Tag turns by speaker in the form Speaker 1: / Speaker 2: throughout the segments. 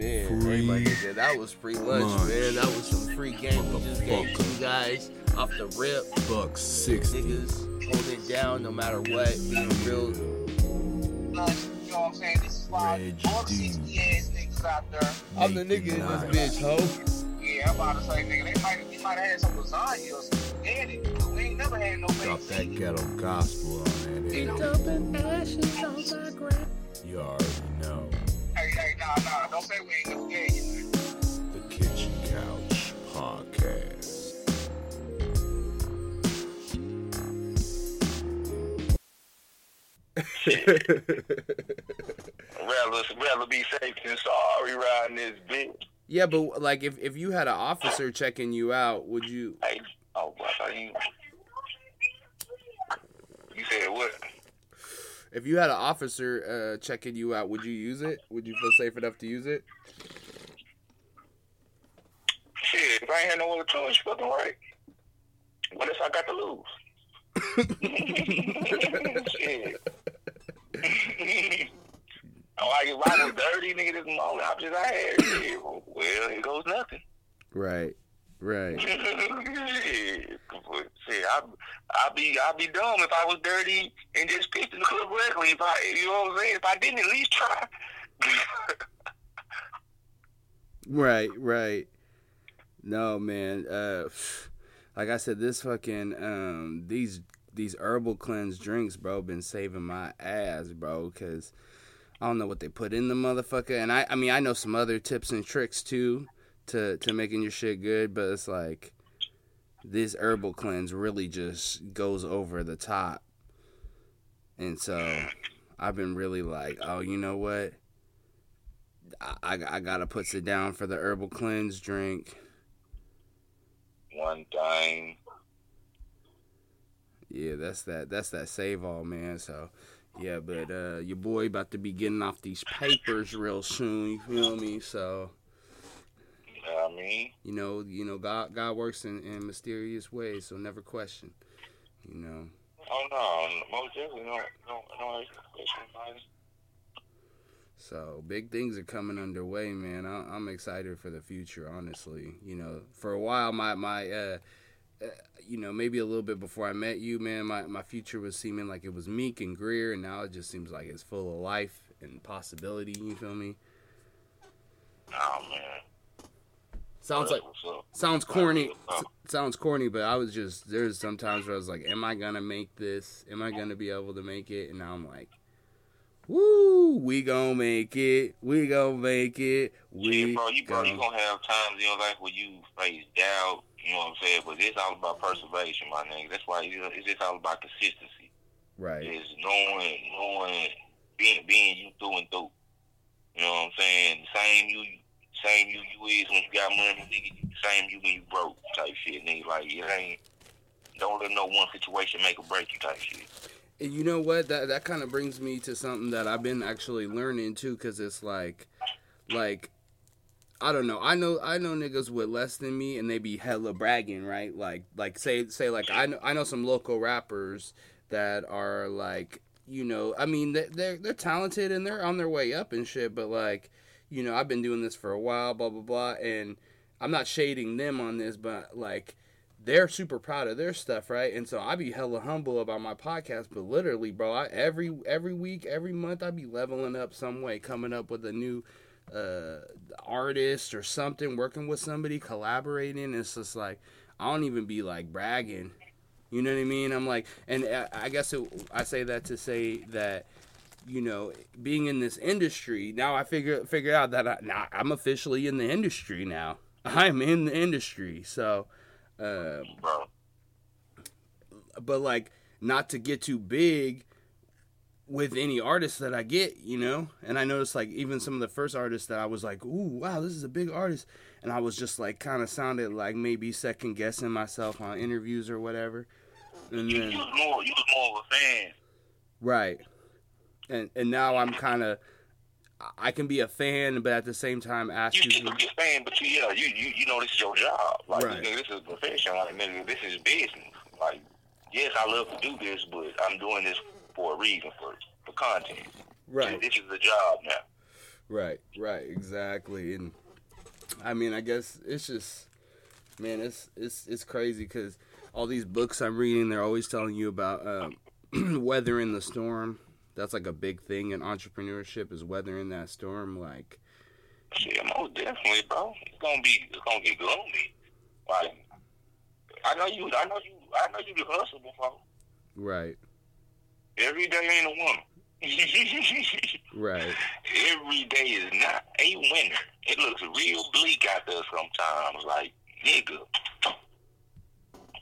Speaker 1: Man,
Speaker 2: Free
Speaker 1: everybody did. That was free lunch,
Speaker 2: lunch.
Speaker 1: man. That was some free game we just gave you guys off the rip.
Speaker 2: Buck sixty.
Speaker 1: Niggas hold it down no matter what. Being real.
Speaker 3: lunch, you know what I'm saying? This is why
Speaker 2: Reg
Speaker 3: all 60 ass niggas out there.
Speaker 1: I'm the nigga in this bitch, ho.
Speaker 3: Yeah, I'm about to say, nigga, they might, they might have had some lasagna or some spaghetti. but We ain't never had no
Speaker 2: Drop that
Speaker 3: chicken.
Speaker 2: ghetto gospel on that.
Speaker 3: You
Speaker 2: head.
Speaker 3: know?
Speaker 1: Dumping ashes on my ground.
Speaker 2: You already know.
Speaker 3: Hey, hey, nah, nah, don't say we ain't never gave you.
Speaker 2: The Kitchen Couch Podcast.
Speaker 4: rather rather be safe than sorry riding this bitch.
Speaker 1: Yeah, but like if, if you had an officer checking you out, would you
Speaker 4: Hey, oh, I thought you. You said what?
Speaker 1: If you had an officer uh, checking you out, would you use it? Would you feel safe enough to use it?
Speaker 4: Shit, if I ain't had no other choice, you fucking right. What if I got to lose? Shit. oh, I get I was dirty, nigga. This is the only options I had. Shit. Well, here goes nothing.
Speaker 1: Right. Right.
Speaker 4: Shit, I, I'd be, I'd be dumb if I was dirty and just picked in the club correctly. If I, you know what I'm saying? If I didn't at least try.
Speaker 1: Right, right. No, man. Uh, like I said, this fucking um these these herbal cleanse drinks, bro, been saving my ass, bro. Cause I don't know what they put in the motherfucker, and I I mean I know some other tips and tricks too to to making your shit good, but it's like this herbal cleanse really just goes over the top, and so I've been really like, oh, you know what? I, I, I gotta put it down for the herbal cleanse drink.
Speaker 4: One thing.
Speaker 1: Yeah, that's that. That's that save all, man. So, yeah, but uh, your boy about to be getting off these papers real soon. You feel me? So,
Speaker 4: You know what I mean?
Speaker 1: you know, you know, God, God works in, in mysterious ways. So never question. You know.
Speaker 4: Oh no, most definitely no, no, no about.
Speaker 1: So big things are coming underway, man. I, I'm excited for the future. Honestly, you know, for a while, my my, uh, uh, you know, maybe a little bit before I met you, man, my my future was seeming like it was meek and Greer, and now it just seems like it's full of life and possibility. You feel me?
Speaker 4: Oh man.
Speaker 1: Sounds like sounds corny.
Speaker 4: Uh.
Speaker 1: S- Sounds corny, but I was just there's sometimes where I was like, "Am I gonna make this? Am I gonna be able to make it?" And now I'm like, "Woo, we gonna make it. We gonna make it. We
Speaker 4: Yeah, bro, you bro, you
Speaker 1: gonna
Speaker 4: gonna have times in your life where you face doubt, you know what I'm saying? But it's all about perseveration, my nigga. That's why it's it's just all about consistency.
Speaker 1: right."
Speaker 4: It's knowing, knowing, being, being you through and through. You know what I'm saying? Same you, same you you is when you got money, nigga. Same you when you broke, type shit, nigga. Like it ain't. Don't let no one situation make or break you, type shit.
Speaker 1: And you know what? That that kind of brings me to something that I've been actually learning too, because it's like, like, I don't know. I know I know niggas with less than me, and they be hella bragging, right? Like like say say like I know I know some local rappers that are like, you know, I mean they- they're they're talented and they're on their way up and shit, but like, you know, I've been doing this for a while, blah blah blah, and I'm not shading them on this, but like they're super proud of their stuff, right? And so I be hella humble about my podcast, but literally, bro, I, every every week, every month, I be leveling up some way, coming up with a new uh artist or something, working with somebody, collaborating. It's just like I don't even be like bragging. You know what I mean? I'm like, and I, I guess it, I say that to say that you know, being in this industry now, I figure figured out that I, now I'm officially in the industry now. I'm in the industry, so. Um, but like not to get too big with any artist that I get, you know. And I noticed like even some of the first artists that I was like, "Ooh, wow, this is a big artist," and I was just like kind of sounded like maybe second guessing myself on interviews or whatever. And
Speaker 4: You,
Speaker 1: then
Speaker 4: you was more you was more of a fan.
Speaker 1: right, and and now I'm kind of I can be a fan, but at the same time ask
Speaker 4: You
Speaker 1: you.
Speaker 4: can be a fan, but you yeah, you, you you know this is your job. Like
Speaker 1: Right.
Speaker 4: nigga, this is a profession. Like nigga, this is business. Like yes, I love to do this, but I'm doing this for a reason, for for content.
Speaker 1: Right,
Speaker 4: This is the job now.
Speaker 1: Right, right, exactly. And I mean, I guess it's just, man, it's it's it's crazy because all these books I'm reading, they're always telling you about um, weathering the storm. That's like a big thing in entrepreneurship is weathering that storm. Like,
Speaker 4: Shit, most definitely, bro. It's gonna be, it's gonna get gloomy. Like, I know you, I know you, I know you the hustle before.
Speaker 1: right,
Speaker 4: Every day ain't a winner.
Speaker 1: right,
Speaker 4: Every day is not a winner. It looks real bleak out there sometimes. Like, nigga.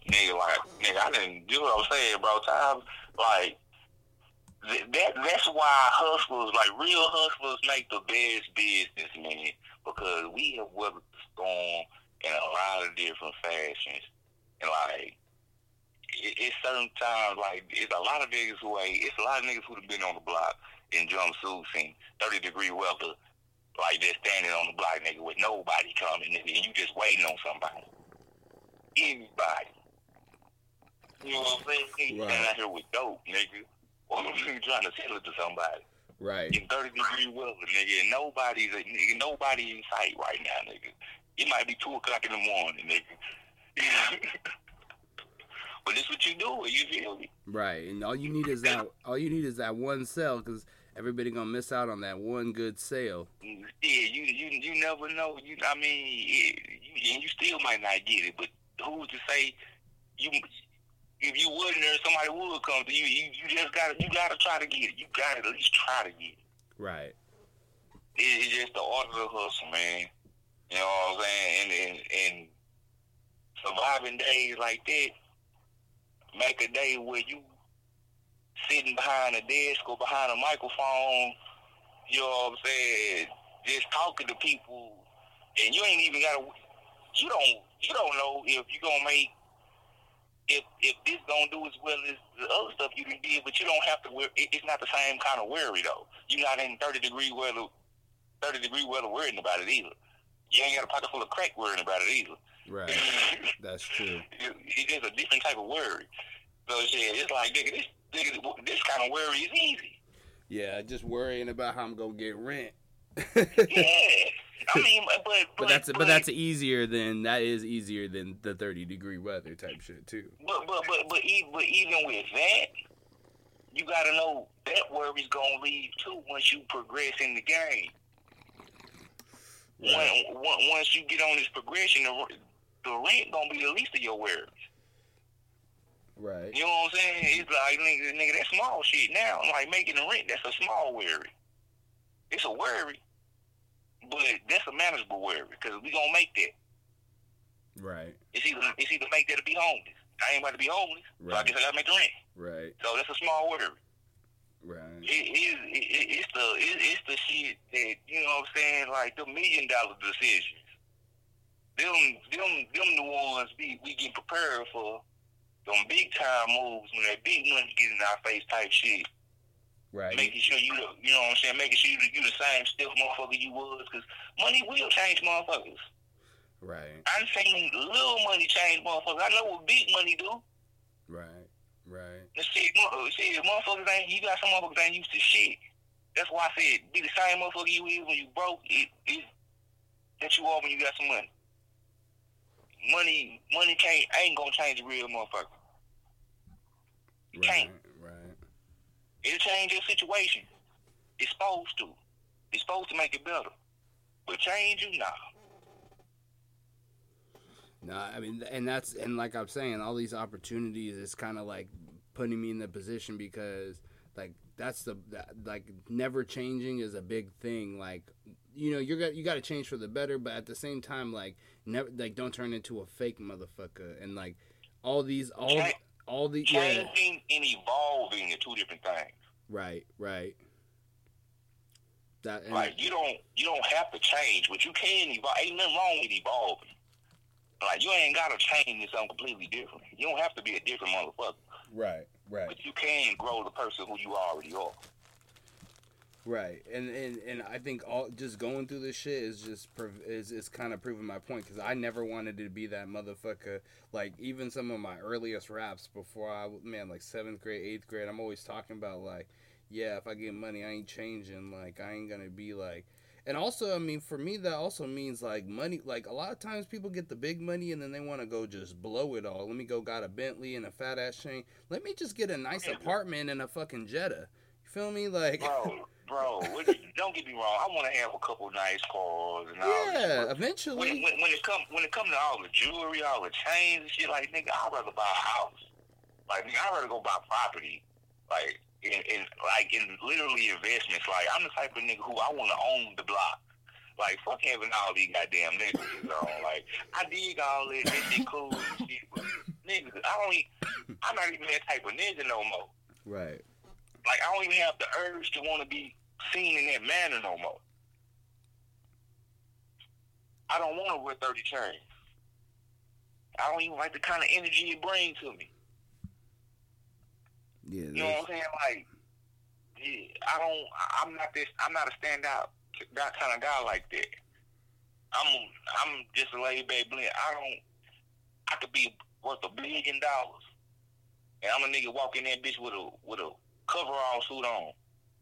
Speaker 4: Nigga, like, nigga, I didn't do what I'm saying, bro. Times, like, that that's why hustlers, like real hustlers, make the best business, man. Because we have weathered the storm in a lot of different fashions, and like it, it's certain times, like it's a lot of niggas who ain't. It's a lot of niggas who have been on the block in jumpsuits and thirty degree weather, like just standing on the block, nigga, with nobody coming, nigga, and you just waiting on somebody, anybody. You know what I'm saying?
Speaker 1: Right.
Speaker 4: Standing out here with dope, nigga. Or you trying to sell it to somebody
Speaker 1: right,
Speaker 4: in 30 degree weather, nigga, and nobody's nigga, nobody in sight right now, nigga. It might be two o'clock in the morning, nigga. but this what you do, you feel me?
Speaker 1: right. And all you need is that all you need is that one sale because everybody gonna miss out on that one good sale.
Speaker 4: Yeah, you you you never know. You I mean, yeah, you, and you still might not get it, but who's to say you? If you wouldn't, or somebody would come to you. You, you just gotta you gotta try to get it. You gotta at least try to get it.
Speaker 1: Right,
Speaker 4: It- It's just the art of the hustle, man. You know what I'm saying? And and, and surviving days like that make a day where you sitting behind a desk or behind a microphone. You know what I'm saying? Just talking to people, and you ain't even gotta. You don't. You don't know if you're gonna make. If if this gonna do as well as the other stuff you done did, but you don't have to. Wear, it, it's not the same kind of worry though. You're not in 30 degree weather 30 degree weather worrying about it either. You ain't got a pocket full of crack worrying about it either.
Speaker 1: right. That's true.
Speaker 4: It- it's just a different type of worry. So shit, it's like nigga, this nigga, this kind of worry is easy.
Speaker 1: Yeah, just worrying about how I'm gonna get rent.
Speaker 4: Yeah, I mean, but but,
Speaker 1: But that's but that's easier than that is easier than the 30 degree weather type shit too.
Speaker 4: but but but but, e- but even with that, you got to know that worry's gonna leave too once you progress in the game.
Speaker 1: Right.
Speaker 4: When, on- once you get on this progression, the, the rent gonna be the least of your worries.
Speaker 1: Right.
Speaker 4: You know what I'm saying? It's like nigga, nigga, that's small shit now. Like making the rent, that's a small worry. It's a worry, but that's a manageable worry because we gonna make that.
Speaker 1: Right.
Speaker 4: It's either it's either make that or be homeless. I ain't about to be homeless, right. so I guess I gotta make the rent.
Speaker 1: Right.
Speaker 4: So that's a small worry.
Speaker 1: Right.
Speaker 4: It is it, it, it's the it, it's the shit that you know what I'm saying, like the million dollar decisions. Them them them the ones we we get prepared for. Them big time moves when that big money get in our face type shit.
Speaker 1: Right.
Speaker 4: making sure you, you know what I'm saying, making sure you, you the same stiff motherfucker you was, because money will change motherfuckers.
Speaker 1: Right.
Speaker 4: I done seen little money change motherfuckers. I know what big money do.
Speaker 1: Right. Right.
Speaker 4: The shit, shit, motherfuckers ain't, you got some motherfuckers ain't used to shit. That's why I said, be the same motherfucker you is when you broke, it, it, that you are when you got some money. Money, money can't, ain't gonna change a real motherfucker.
Speaker 1: Right.
Speaker 4: can't. It'll change your situation. It's supposed to. It's supposed to make it better. But change you, nah.
Speaker 1: No, I mean, and that's and like I'm saying, all these opportunities is kind of like putting me in the position because like that's the that, like never changing is a big thing. Like you know you're got you got to change for the better, but at the same time, like never like don't turn into a fake motherfucker and like all these all all the yeah
Speaker 4: Changing and evolving are two different things.
Speaker 1: right right that
Speaker 4: Like you don't you don't have to change, but you can evolve. Ain't nothing wrong with evolving. Like you ain't gotta change into something completely different. You don't have to be a different motherfucker,
Speaker 1: right right
Speaker 4: but you can grow the person who you already are.
Speaker 1: Right, and and and I think all just going through this shit is just is is kind of proving my point because I never wanted to be that motherfucker. Like even some of my earliest raps before I man like seventh grade, eighth grade, I'm always talking about like, yeah, if I get money, I ain't changing. Like I ain't gonna be like, And also, I mean, for me, that also means like money. Like a lot of times, people get the big money and then they want to go just blow it all. Let me go got a Bentley and a fat ass chain. Let me just get a nice apartment and a fucking Jetta. You feel me? Like,
Speaker 4: bro, bro. don't get me wrong. I want to have a couple nice cars and all. this,
Speaker 1: yeah,
Speaker 4: When,
Speaker 1: eventually.
Speaker 4: when, when it come when it come to all the jewelry, all the chains and shit, like nigga, I'd rather buy a house. Like nigga, I'd rather go buy property. Like in, in like in literally investments. Like I'm the type of nigga who I want to own the block. Like fuck having all these goddamn niggas. You know? Like I dig all this, this shit cool and shit, but niggas, I don't. Even, I'm not even that type of nigga no more.
Speaker 1: Right.
Speaker 4: Like I don't even have the urge to want to be seen in that manner no more. I don't want to wear thirty chains. I don't even like the kind of energy it brings to me.
Speaker 1: Yeah.
Speaker 4: You know what I'm saying? Like, yeah, I don't. I'm not this. I'm not a standout that kind of guy like that. I'm. I'm just a laid back blend. I don't. I could be worth a billion dollars, and I'm a nigga walking that bitch with a with a coverall suit on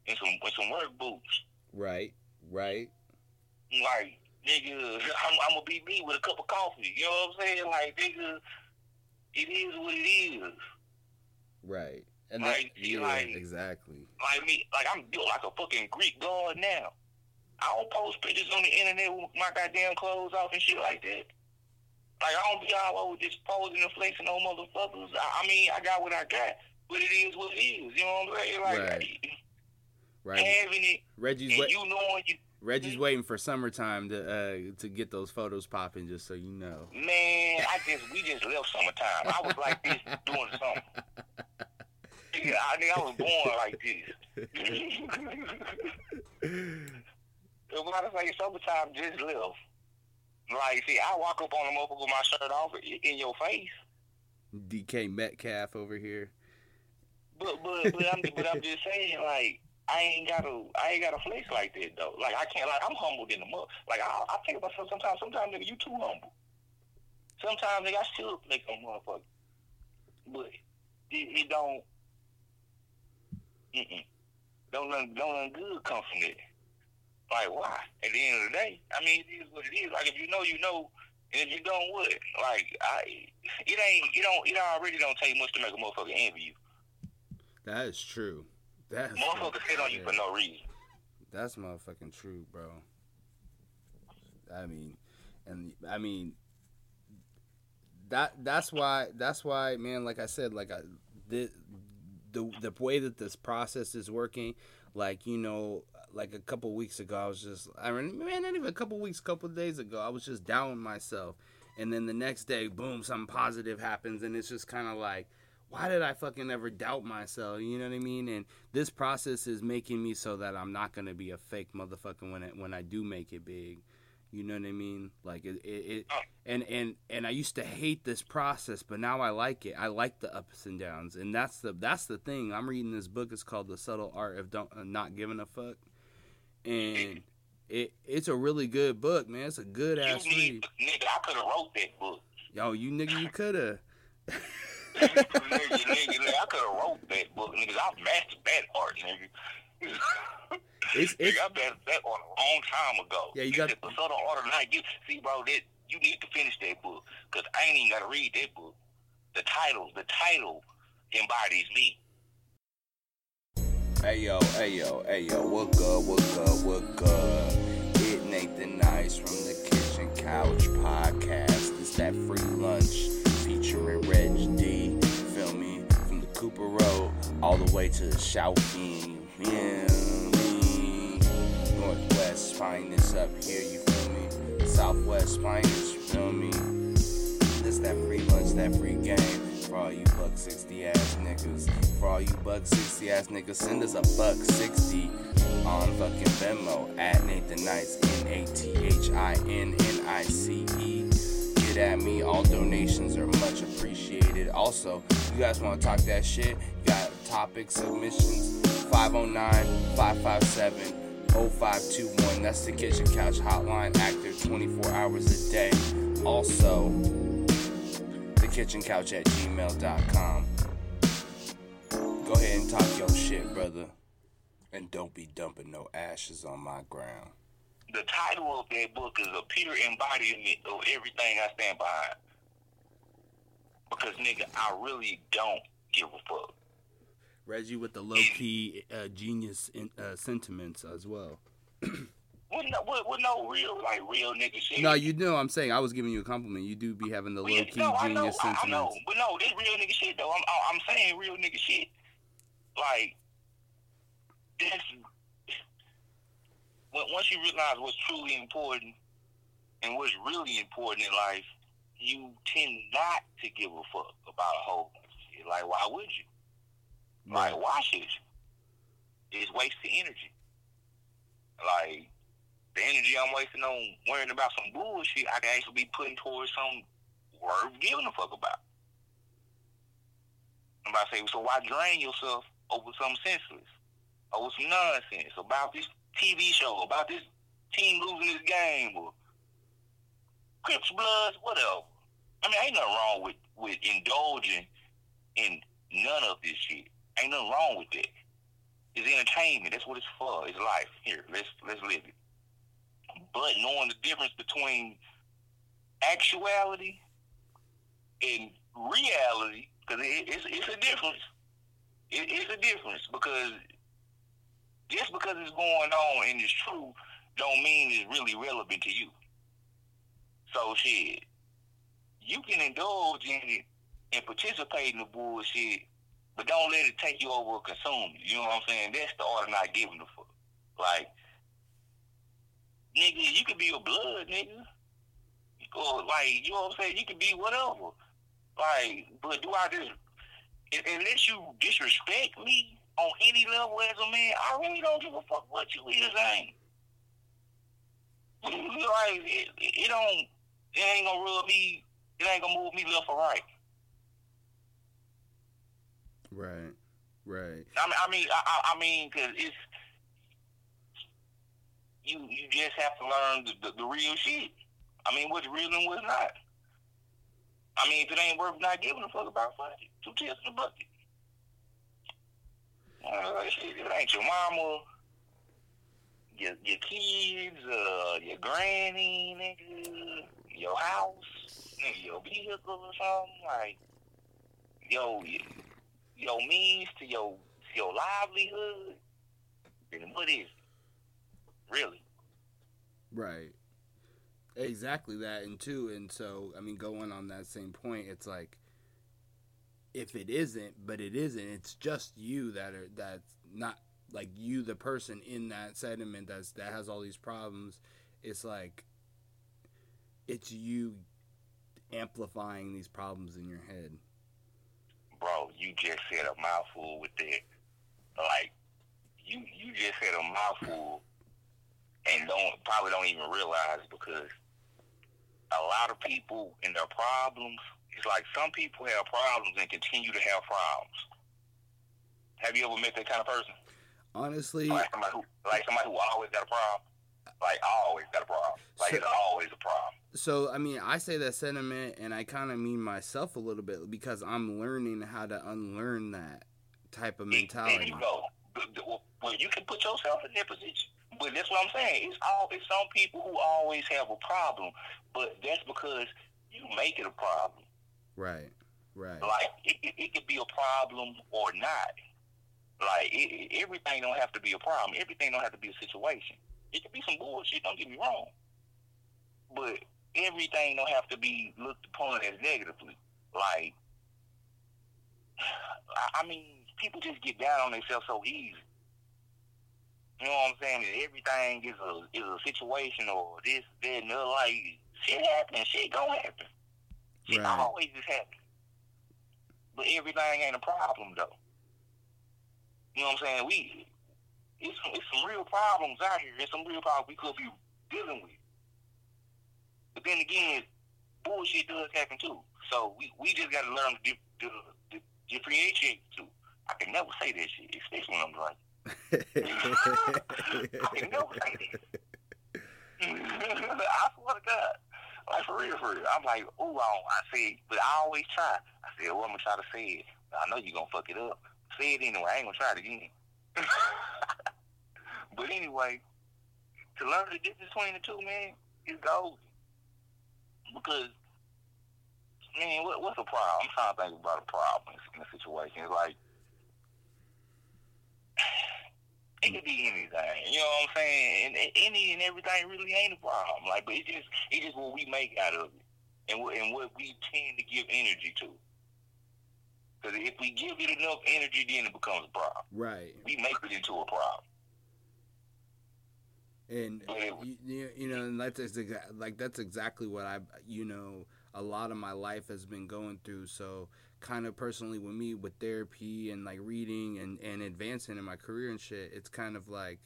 Speaker 4: and some with some work boots.
Speaker 1: Right. Right.
Speaker 4: Like, nigga, I'm, I'm gonna be me with a cup of coffee. You know what I'm saying? Like, nigga, it is what it is.
Speaker 1: Right. And that,
Speaker 4: Like,
Speaker 1: yeah,
Speaker 4: like-
Speaker 1: exactly.
Speaker 4: like me, like I'm built like a fucking Greek god now. I don't post pictures on the internet with my goddamn clothes off and shit like that. Like I don't be all over just posing and flexing on motherfuckers. I, I mean, I got what I got, but it is what it is. You know what I'm saying? Like
Speaker 1: Right. Right.
Speaker 4: having it
Speaker 1: Reggie's wait,
Speaker 4: you knowing you,
Speaker 1: Reggie's waiting for summertime to uh, to get those photos popping, just so you know.
Speaker 4: man. I just we just left summertime. I was like this doing something. Yeah, I think I was born like this. The matter of fact, summertime just left. Like, see, I walk up on a motherfucker with my shirt off in your face.
Speaker 1: DK Metcalf over here.
Speaker 4: But but but I'm but I'm just saying, like, I ain't gotta I ain't gotta flex like that though. Like I can't like I'm humbled in the mud. Like I I think about myself sometimes. Sometimes nigga, you too humble. Sometimes nigga, I still flex on motherfucker. But it, it don't. Mm-mm. Don't nothing, don't nothing good come from it. Like why? At the end of the day, I mean, it is what it is. Like if you know, you know, and if you don't, what? Like I, it ain't. You don't. It already don't take much to make a motherfucker envy you.
Speaker 1: That is true. That's true.
Speaker 4: Motherfuckers sit on you for no reason.
Speaker 1: That's motherfucking true, bro. I mean, and I mean that that's why that's why man, like I said, like I the the the way that this process is working, like you know, like a couple weeks ago, I was just I mean, man, not even a couple weeks, couple days ago, I was just down with myself, and then the next day, boom, something positive happens, and it's just kind of like. Why did I fucking ever doubt myself? You know what I mean? And this process is making me so that I'm not gonna be a fake motherfucker when it when I do make it big. You know what I mean? Like it, it, it and and and I used to hate this process, but now I like it. I like the ups and downs, and that's the that's the thing. I'm reading this book. It's called The Subtle Art of Don't uh, Not Giving a Fuck, and it it's a really good book, man. It's a good ass read.
Speaker 4: nigga. I could have wrote that book.
Speaker 1: Yo, you nigga, you coulda.
Speaker 4: nigga, nigga, nigga, I could have wrote that book, nigga. I mastered that art, nigga.
Speaker 1: It's
Speaker 4: Nigga, I mastered that art a long time ago.
Speaker 1: Yeah, you got-
Speaker 4: the subtle art of not you. See, bro, that you need to finish that book because I ain't even got to read that book. The title, the title embodies me.
Speaker 1: Hey yo, hey yo, hey yo, what good, what good, what good? It Nathin Nice from the Kitchen Couch Podcast. It's that free lunch all the way to the Shouting. Yeah, me. Northwest finest up here, you feel me? Southwest finest, you feel me? This that free lunch, that free game. For all you buck 60 ass niggas. For all you buck 60 ass niggas, send us a buck 60 on fucking Venmo at Nathin Nice, N A T H I N N I C E. Get at me, all donations are much appreciated. Also, you guys want to talk that shit? You got topic submissions 509 557 0521. That's the Kitchen Couch Hotline, active 24 hours a day. Also, the kitchen couch at gmail.com. Go ahead and talk your shit, brother. And don't be dumping no ashes on my ground.
Speaker 4: the title of that book is a pure embodiment of everything I stand behind. Because nigga, I really don't give a fuck.
Speaker 1: Reggie with the low key uh, genius in, uh, sentiments as well.
Speaker 4: With no, with, with no real like real nigga shit.
Speaker 1: No, you know I'm saying I was giving you a compliment. You do be having the
Speaker 4: Well,
Speaker 1: low key
Speaker 4: no, I know,
Speaker 1: genius
Speaker 4: I, know,
Speaker 1: sentiments.
Speaker 4: but no, this real nigga shit though. I'm I'm saying real nigga shit. Like this. Once you realize what's truly important and what's really important in life, you tend not to give a fuck about a whole bunch of shit. Like, why would you? Like, should you? It's wasted energy. Like, the energy I'm wasting on worrying about some bullshit, I can actually be putting towards some worth giving a fuck about. I'm about to say, so why drain yourself over some senseless, over some nonsense, about this TV show, about this team losing this game, or Crips Bloods, whatever. I mean, ain't nothing wrong with, with indulging in none of this shit. Ain't nothing wrong with that. It's entertainment. That's what it's for. It's life. Here, let's let's live it. But knowing the difference between actuality and reality, because it, it's it's a difference. It, it's a difference because just because it's going on and it's true, don't mean it's really relevant to you. So shit, you can indulge in it and participate in the bullshit, but don't let it take you over consume you. You know what I'm saying? That's the of not giving a fuck. Like, nigga, you could be a blood, nigga. Or like, you know what I'm saying? You could be whatever. Like, but do I just un- unless you disrespect me on any level as a man, I really don't give a fuck what you is ain't. like it, it don't it ain't gonna rub me it ain't gonna move me left or right.
Speaker 1: Right, right.
Speaker 4: I mean, I mean, I, I- mean, cause it's you. You just have to learn the, the, the real shit. I mean, what's real and what's not. I mean, if it ain't worth not giving a fuck about, fuck it. Two tears in the bucket. Uh, shit, it ain't your mama, your your kids, uh, your granny, nigga, your house, nigga, your vehicle or something like, yo, your means to your your livelihood, then what is it? Really?
Speaker 1: Right. Exactly that, and two, and so I mean, going on that same point, it's like if it isn't, but it isn't, it's just you that are that's not like you, the person in that sediment that's that has all these problems. It's like it's you amplifying these problems in your head.
Speaker 4: Bro, you just said a mouthful with that. Like, you you just said a mouthful and don't probably don't even realize because a lot of people and their problems, it's like some people have problems and continue to have problems. Have you ever met that kind of person?
Speaker 1: Honestly,
Speaker 4: Like somebody who, like somebody who always got a problem. Like always got a problem. Like
Speaker 1: So-
Speaker 4: it's always a problem.
Speaker 1: So I mean, I say that sentiment, and I kind of mean myself a little bit because I'm learning how to unlearn that type of
Speaker 4: There
Speaker 1: mentality.
Speaker 4: you go. Well, you can put yourself in that position. But that's what I'm saying. It's all it's some people who always have a problem, but that's because you make it a problem.
Speaker 1: Right, right,
Speaker 4: Like it, it, it could be a problem or not. Like it, everything don't have to be a problem. Everything don't have to be a situation. It could be some bullshit. Don't get me wrong, but everything don't have to be looked upon as negatively. Like I, mean, people just get down on themselves so easy. You know what I'm saying? That everything is a is a situation or this, that, and the other. Like shit happens. Shit gonna happen. Shit
Speaker 1: Right.
Speaker 4: always is happening. But everything ain't a problem though. You know what I'm saying? We it's it's some real problems out here. There's some real problems we could be dealing with. But then again, bullshit does happen too. So we, we just got to learn to, to, to differentiate two. I can never say that shit, especially when I'm drunk. I can never say that. I swear to God. Like for real, for real. I'm like, ooh, I, I said, but I always try. I said, well, oh, I'm gonna try to say it. I know you're gonna fuck it up. Say it anyway. I ain't gonna try it again. but anyway, to learn the difference between the two, man, is golden. Because, man, what, what's the problem? I'm trying to think about a problem in a situation. It's like, it could be anything. You know what I'm saying? And, and any and everything really ain't a problem. Like, but it's just it's just what we make out of it, and what and what we tend to give energy to. Because if we give it enough energy, then it becomes a problem.
Speaker 1: Right.
Speaker 4: We make it into a problem.
Speaker 1: And oh, you, you, you know and that's exa- like that's exactly what i you know a lot of my life has been going through. So kind of personally with me with therapy and like reading and and advancing in my career and shit it's kind of like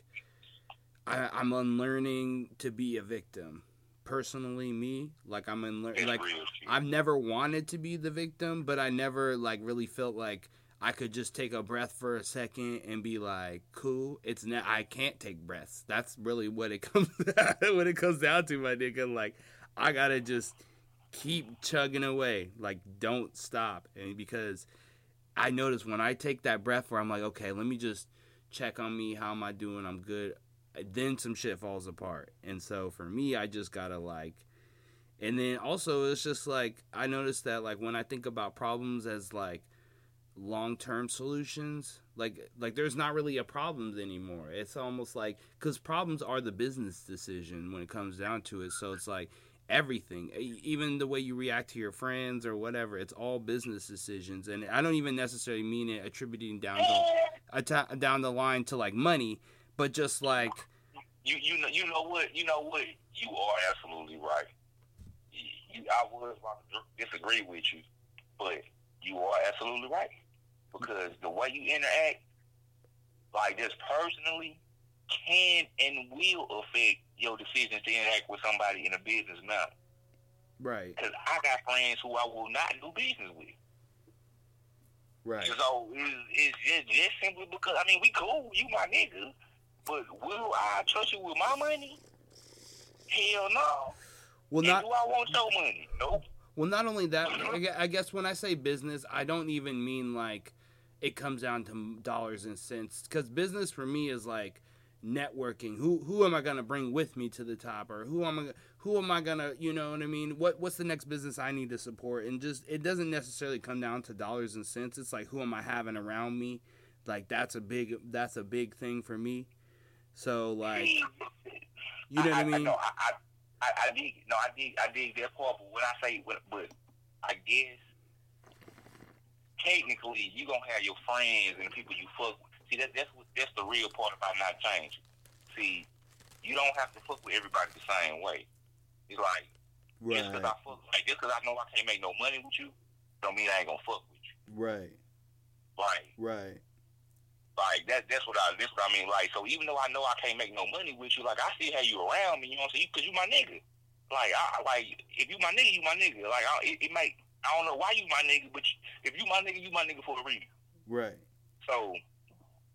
Speaker 1: I, i'm unlearning to be a victim. Personally me like i'm unlearning
Speaker 4: It's
Speaker 1: like. I've never wanted to be the victim, but I never like really felt like I could just take a breath for a second and be like, "Cool." It's not. I can't take breaths. That's really what it comes what it comes down to, my nigga. Like, I gotta just keep chugging away. Like, don't stop. And because I notice when I take that breath, where I'm like, okay, let me just check on me. How am I doing? I'm good. Then some shit falls apart. And so for me, I just gotta like and then also it's just like I noticed that like when I think about problems as like long-term solutions, like like there's not really a problems anymore. It's almost like cuz problems are the business decision when it comes down to it. So it's like everything, even the way you react to your friends or whatever, it's all business decisions. And I don't even necessarily mean it attributing down the down the line to like money, but just like
Speaker 4: you you know you know what you know what you are absolutely right. You, I would disagree with you, but you are absolutely right because the way you interact, like just personally, can and will affect your decisions to interact with somebody in a business manner.
Speaker 1: right,
Speaker 4: Because I got friends who I will not do business with.
Speaker 1: right.
Speaker 4: So it's, it's just, just simply because I mean we cool, you my nigga, but will I trust you with my money? Hell no.
Speaker 1: Well,
Speaker 4: And
Speaker 1: not
Speaker 4: do I want your money? Nope.
Speaker 1: Well, not only that, I guess when I say business, I don't even mean like it comes down to dollars and cents. Because business for me is like networking. Who who am I gonna bring with me to the top, or who am I who am I gonna you know what I mean? What what's the next business I need to support? And just it doesn't necessarily come down to dollars and cents. It's like who am I having around me? Like that's a big that's a big thing for me. So like you know what I mean?
Speaker 4: No, I, I, I, dig. No, I dig. I dig that part. But when I say, but, but I guess technically you gonna have your friends and the people you fuck with. See, that that's what that's the real part about not changing. See, you don't have to fuck with everybody the same way. It's like just because I fuck, like just because I know I can't make no money with you, don't mean I ain't gonna fuck with you.
Speaker 1: right,
Speaker 4: Right.
Speaker 1: right,
Speaker 4: like that. That's what I. That's what I mean. Like, so even though I know I can't make no money with you, like I still have you around me. You know what I'm saying? Because you my nigga. Like, I like if you my nigga, you my nigga. Like, I, it, it might. I don't know why you my nigga, but if you my nigga, you my nigga for a reason.
Speaker 1: right,
Speaker 4: So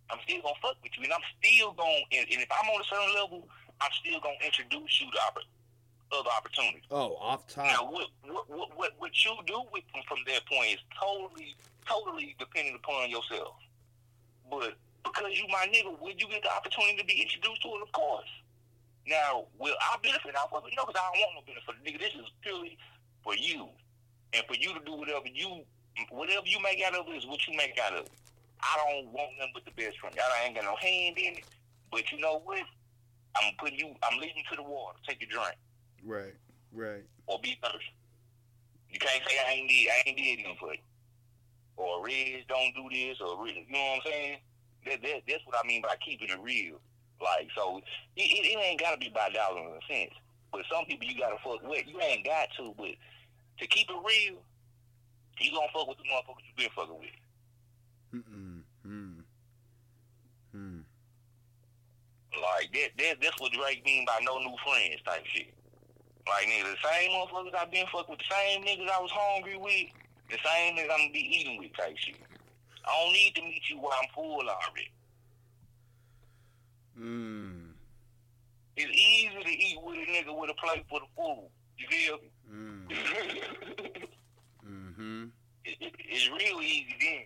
Speaker 4: I'm still gonna fuck with you, and I'm still gonna. And, and if I'm on a certain level, I'm still gonna introduce you to oppor- other opportunities.
Speaker 1: Oh, off
Speaker 4: time.
Speaker 1: Now,
Speaker 4: what what what what, what you do with them from that point is totally totally dependent upon yourself. But because you my nigga, will you get the opportunity to be introduced to it? Of course. Now, will I benefit off of it? No, because I don't want no benefit. Nigga, this is purely for you. And for you to do whatever you whatever you make out of it is what you make out of it. I don't want nothing but the best from you. I ain't got no hand in it. But you know what? I'm putting you I'm leading you to the water. Take a drink
Speaker 1: Right, right.
Speaker 4: or be thirsty. You can't say I ain't did I ain't did nothing for you. Or Reds don't do this or you know what I'm saying? That, that that's what I mean by keeping it real. Like so it, it, it ain't gotta be by dollars and cents. But some people you gotta fuck with. You ain't got to, but to keep it real, you gonna fuck with the motherfuckers you been fucking with.
Speaker 1: Mm-mm. Hmm. Hmm.
Speaker 4: Like that, that that's what Drake mean by no new friends type shit. Like nigga, the same motherfuckers I been fucking with, the same niggas I was hungry with, the same niggas I'm gonna be eating with type shit. I don't need to meet you while I'm full already.
Speaker 1: Mm.
Speaker 4: It's easy to eat with a nigga with a plate for the food. You feel me?
Speaker 1: Mm. mm-hmm.
Speaker 4: it, it's real easy then.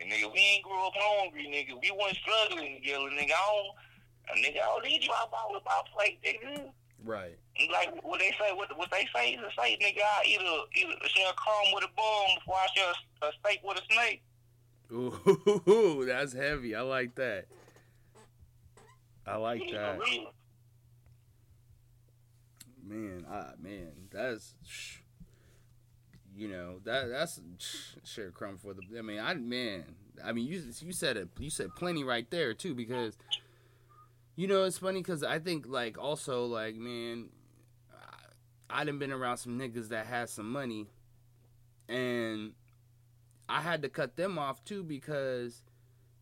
Speaker 4: And nigga, we ain't grew up hungry, nigga. We wasn't struggling together, nigga. I don't, nigga. All these drop out about plate, nigga.
Speaker 1: Right.
Speaker 4: Like what they say, what what they say is a say, nigga. I eat a eat a share crumb with a bone before I share a, a steak with a snake.
Speaker 1: Ooh, that's heavy. I like that. I like that. Man, ah, man, that's you know that that's share crumb for the. I mean, I man, I mean, you you said it. You said plenty right there too because you know it's funny because I think like also like man, I, I done been around some niggas that had some money, and I had to cut them off too because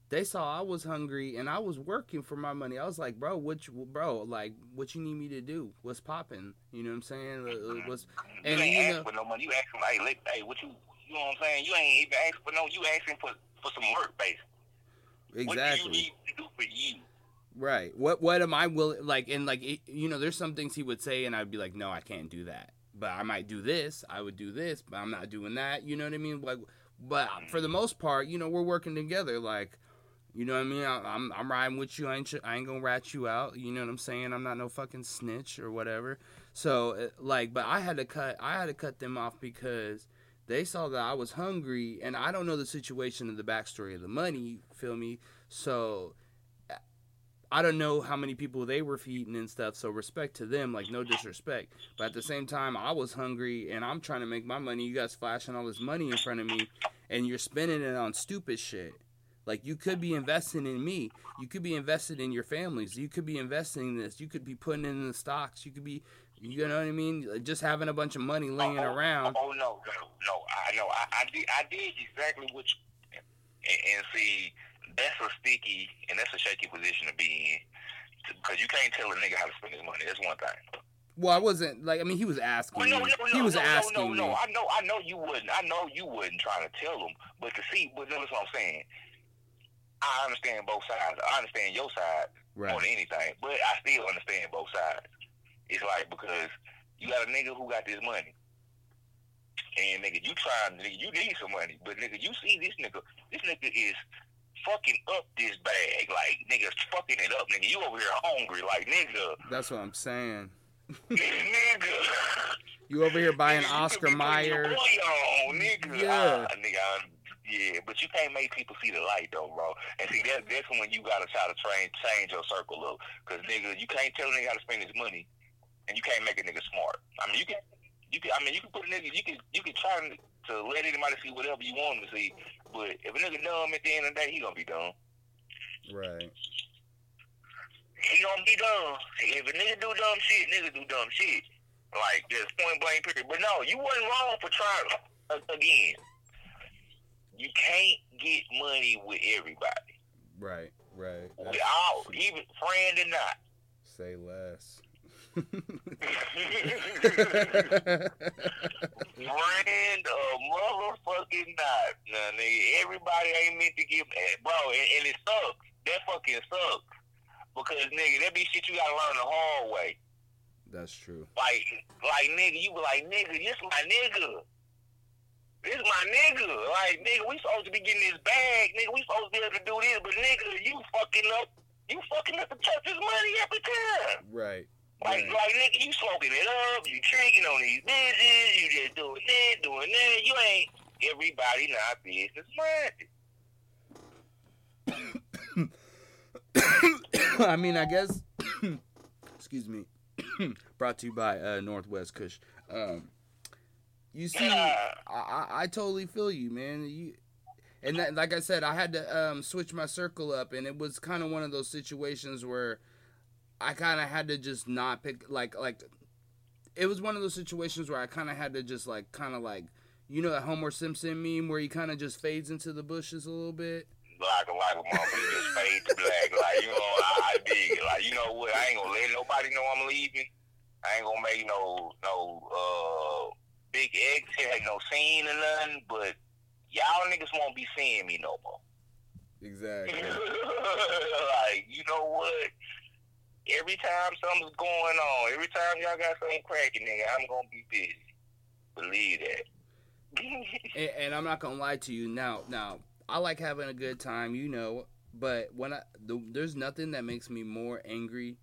Speaker 1: they saw I was hungry and I was working for my money. I was like, bro, what, you, bro, like, what you need me to do? What's popping? You know what I'm saying? What's and
Speaker 4: you ain't
Speaker 1: you
Speaker 4: asking
Speaker 1: know,
Speaker 4: for no money. You asking, hey, let, hey, what you, you know what I'm saying? You ain't even asking for no. You asking for for some work, basically. Exactly. What do you need to do for you?
Speaker 1: Right. What what am I willing like and like it, you know there's some things he would say and I'd be like no I can't do that. But I might do this. I would do this, but I'm not doing that. You know what I mean? Like but for the most part, you know, we're working together like you know what I mean? I, I'm I'm riding with you. I ain't I ain't gonna rat you out. You know what I'm saying? I'm not no fucking snitch or whatever. So uh, like, but I had to cut I had to cut them off because they saw that I was hungry, and I don't know the situation of the backstory of the money. Feel me? So I don't know how many people they were feeding and stuff. So respect to them, like no disrespect. But at the same time, I was hungry and I'm trying to make my money. You guys flashing all this money in front of me, and you're spending it on stupid shit. Like you could be investing in me. You could be invested in your families. You could be investing in this. You could be putting in the stocks. You could be, you know what I mean? Just having a bunch of money laying
Speaker 4: oh, oh,
Speaker 1: around.
Speaker 4: Oh no, no, no. I know. I, I did. I did exactly what. You, and, and see, that's a sticky and that's a shaky position to be in because you can't tell a nigga how to spend his money. That's one thing.
Speaker 1: Well, I wasn't like. I mean, he was asking
Speaker 4: Well, no, no, no,
Speaker 1: he was
Speaker 4: no,
Speaker 1: asking
Speaker 4: no, no,
Speaker 1: me.
Speaker 4: I know, I know you wouldn't. I know you wouldn't try to tell him, but to see, but that's what I'm saying. I understand both sides. I understand your side more
Speaker 1: Right.
Speaker 4: than anything, but I still understand both sides. It's like because you got a nigga who got this money, and nigga, you trying, nigga, you need some money, but nigga, you see this nigga, this nigga is fucking up this bag, like nigga's fucking it up, nigga. You over here hungry, like nigga,
Speaker 1: That's what I'm saying.
Speaker 4: nigga.
Speaker 1: You over here buying
Speaker 4: Nigga,
Speaker 1: Oscar Mayer.
Speaker 4: nigga.
Speaker 1: Yeah.
Speaker 4: Ah, nigga, I'm- yeah, but you can't make people see the light though, bro. And see, that, that's when you gotta try to train, change your circle up. Cause nigga, you can't tell a nigga how to spend his money, and you can't make a nigga smart. I mean, you can, you can. I mean, you can put a nigga, you can, you can try to, let anybody see whatever you want him to see. But if a nigga dumb at the end of the day, he gonna be dumb.
Speaker 1: Right.
Speaker 4: He gonna be dumb. If a nigga do dumb shit, nigga do dumb shit. Like just point blank period. But no, you wasn't wrong for trying again. You can't get money with everybody.
Speaker 1: Right. Right. That's
Speaker 4: all, even friend or not.
Speaker 1: Say less.
Speaker 4: friend or motherfucking not. Nah, nigga, everybody ain't meant to give, eh, bro, and, and it sucks. That fucking sucks. Because nigga, that be shit you gotta learn the hard way.
Speaker 1: That's true.
Speaker 4: Like, like nigga, you be like, nigga, this my nigga. This my nigga. Like, nigga, we supposed to be getting this bag. Nigga, we supposed to be able to do this. But nigga, you fucking up. You fucking up the church's money every time.
Speaker 1: Right.
Speaker 4: Like,
Speaker 1: Right.
Speaker 4: like nigga, you smoking it up. You tricking on these bitches. You just doing that, doing that. You ain't everybody not business minded.
Speaker 1: I mean, I guess. excuse me. Brought to you by uh, Northwest Kush. Um, you see, I, I, I totally feel you, man. You, and that, like I said, I had to um, switch my circle up, and it was kind of one of those situations where I kind of had to just not pick, like, like. It was one of those situations where I kind of had to just like, kind of like, you know, that Homer Simpson meme where he kind of just fades into the bushes a little bit.
Speaker 4: Like a like a motherfucker just fade to black. Like you know, I, I dig it. Like you know what? I ain't gonna let nobody know I'm leaving. I ain't gonna make no no uh big exit, no scene or nothing. But y'all niggas won't be seeing me no more.
Speaker 1: Exactly.
Speaker 4: like you know what? Every time something's going on, every time y'all got something cracking, nigga, I'm gonna be busy. Believe that.
Speaker 1: and, and I'm not gonna lie to you. Now, now I like having a good time, you know, but when I the, there's nothing that makes me more angry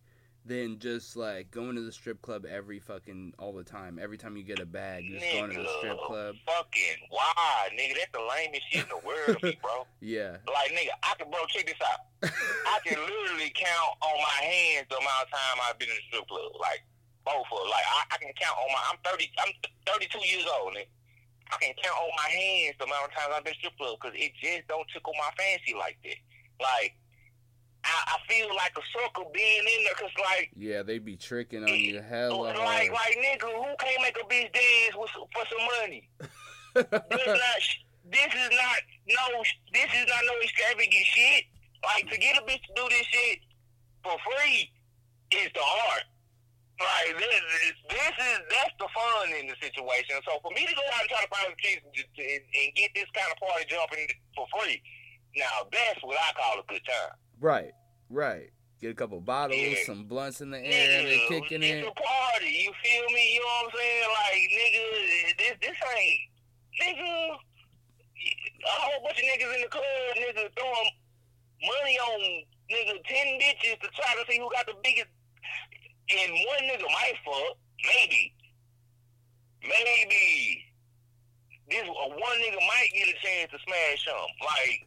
Speaker 1: than just like going to the strip club every fucking all the time. Every time you get a bag, you're just going to the strip club.
Speaker 4: Fucking why, nigga? That's the lamest shit in the world, me, bro.
Speaker 1: Yeah,
Speaker 4: Like, nigga, I can, bro, check this out. I can literally count on my hands the amount of time I've been in the strip club. Like, both of. Like, I, I can count on my, I'm 30, I'm 32 years old, nigga. I can count on my hands the amount of times I've been in strip club because it just don't tickle my fancy like that. Like, I, I feel like a sucker being in there because, like,
Speaker 1: yeah, they be tricking on you hella
Speaker 4: like,
Speaker 1: hard.
Speaker 4: like, nigga, who can't make a bitch dance with, for some money? this not this is not no this is not no extravagant shit. Like to get a bitch to do this shit for free is the art. Like this, is this is that's the fun in the situation. So for me to go out and try to find some chicks and, and, and get this kind of party jumping for free, now that's what I call a good time.
Speaker 1: Right, right. Get a couple bottles,
Speaker 4: Yeah.
Speaker 1: some blunts in the air, they
Speaker 4: Nigga,
Speaker 1: kicking
Speaker 4: it's
Speaker 1: it.
Speaker 4: a party. You feel me? You know what I'm saying? Like nigga, this this ain't nigga. A whole bunch of niggas in the club, nigga, throwing money on nigga ten bitches to try to see who got the biggest. And one nigga might fuck, maybe, maybe. This uh, one nigga might get a chance to smash some. Like,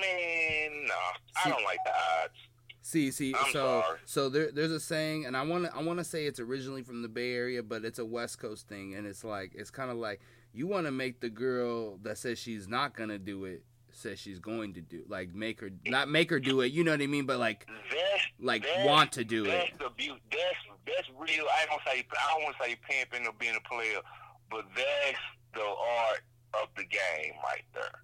Speaker 4: man, I
Speaker 1: See-
Speaker 4: don't like the odds.
Speaker 1: See, see,
Speaker 4: I'm
Speaker 1: so
Speaker 4: sorry.
Speaker 1: so there, there's a saying, and I want to, I want to say it's originally from the Bay Area, but it's a West Coast thing, and it's like, it's kind of like you want to make the girl that says she's not gonna do it says she's going to do, like make her, not make her do it, you know what I mean? But like,
Speaker 4: That's
Speaker 1: like
Speaker 4: that's-
Speaker 1: want to do
Speaker 4: that's
Speaker 1: it.
Speaker 4: the beauty. That's that's real. I don't say I don't want to say pimping or being a player, but that's the art of the game right there.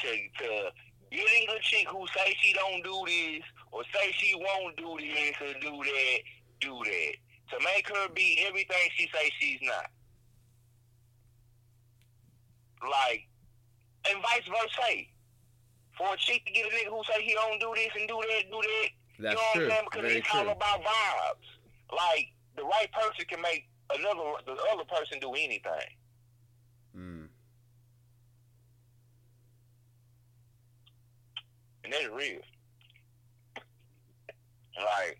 Speaker 4: To to getting a chick who say she don't do this or say she won't do this or do that, do that. To make her be everything she say she's not. Like, and vice versa. For a chick to get a nigga who say he don't do this and do that, do that,
Speaker 1: That's
Speaker 4: you know
Speaker 1: true.
Speaker 4: I'm saying? Because
Speaker 1: Very
Speaker 4: it's
Speaker 1: true.
Speaker 4: all about vibes. Like the right person can make another the other person do anything. And that's real. Like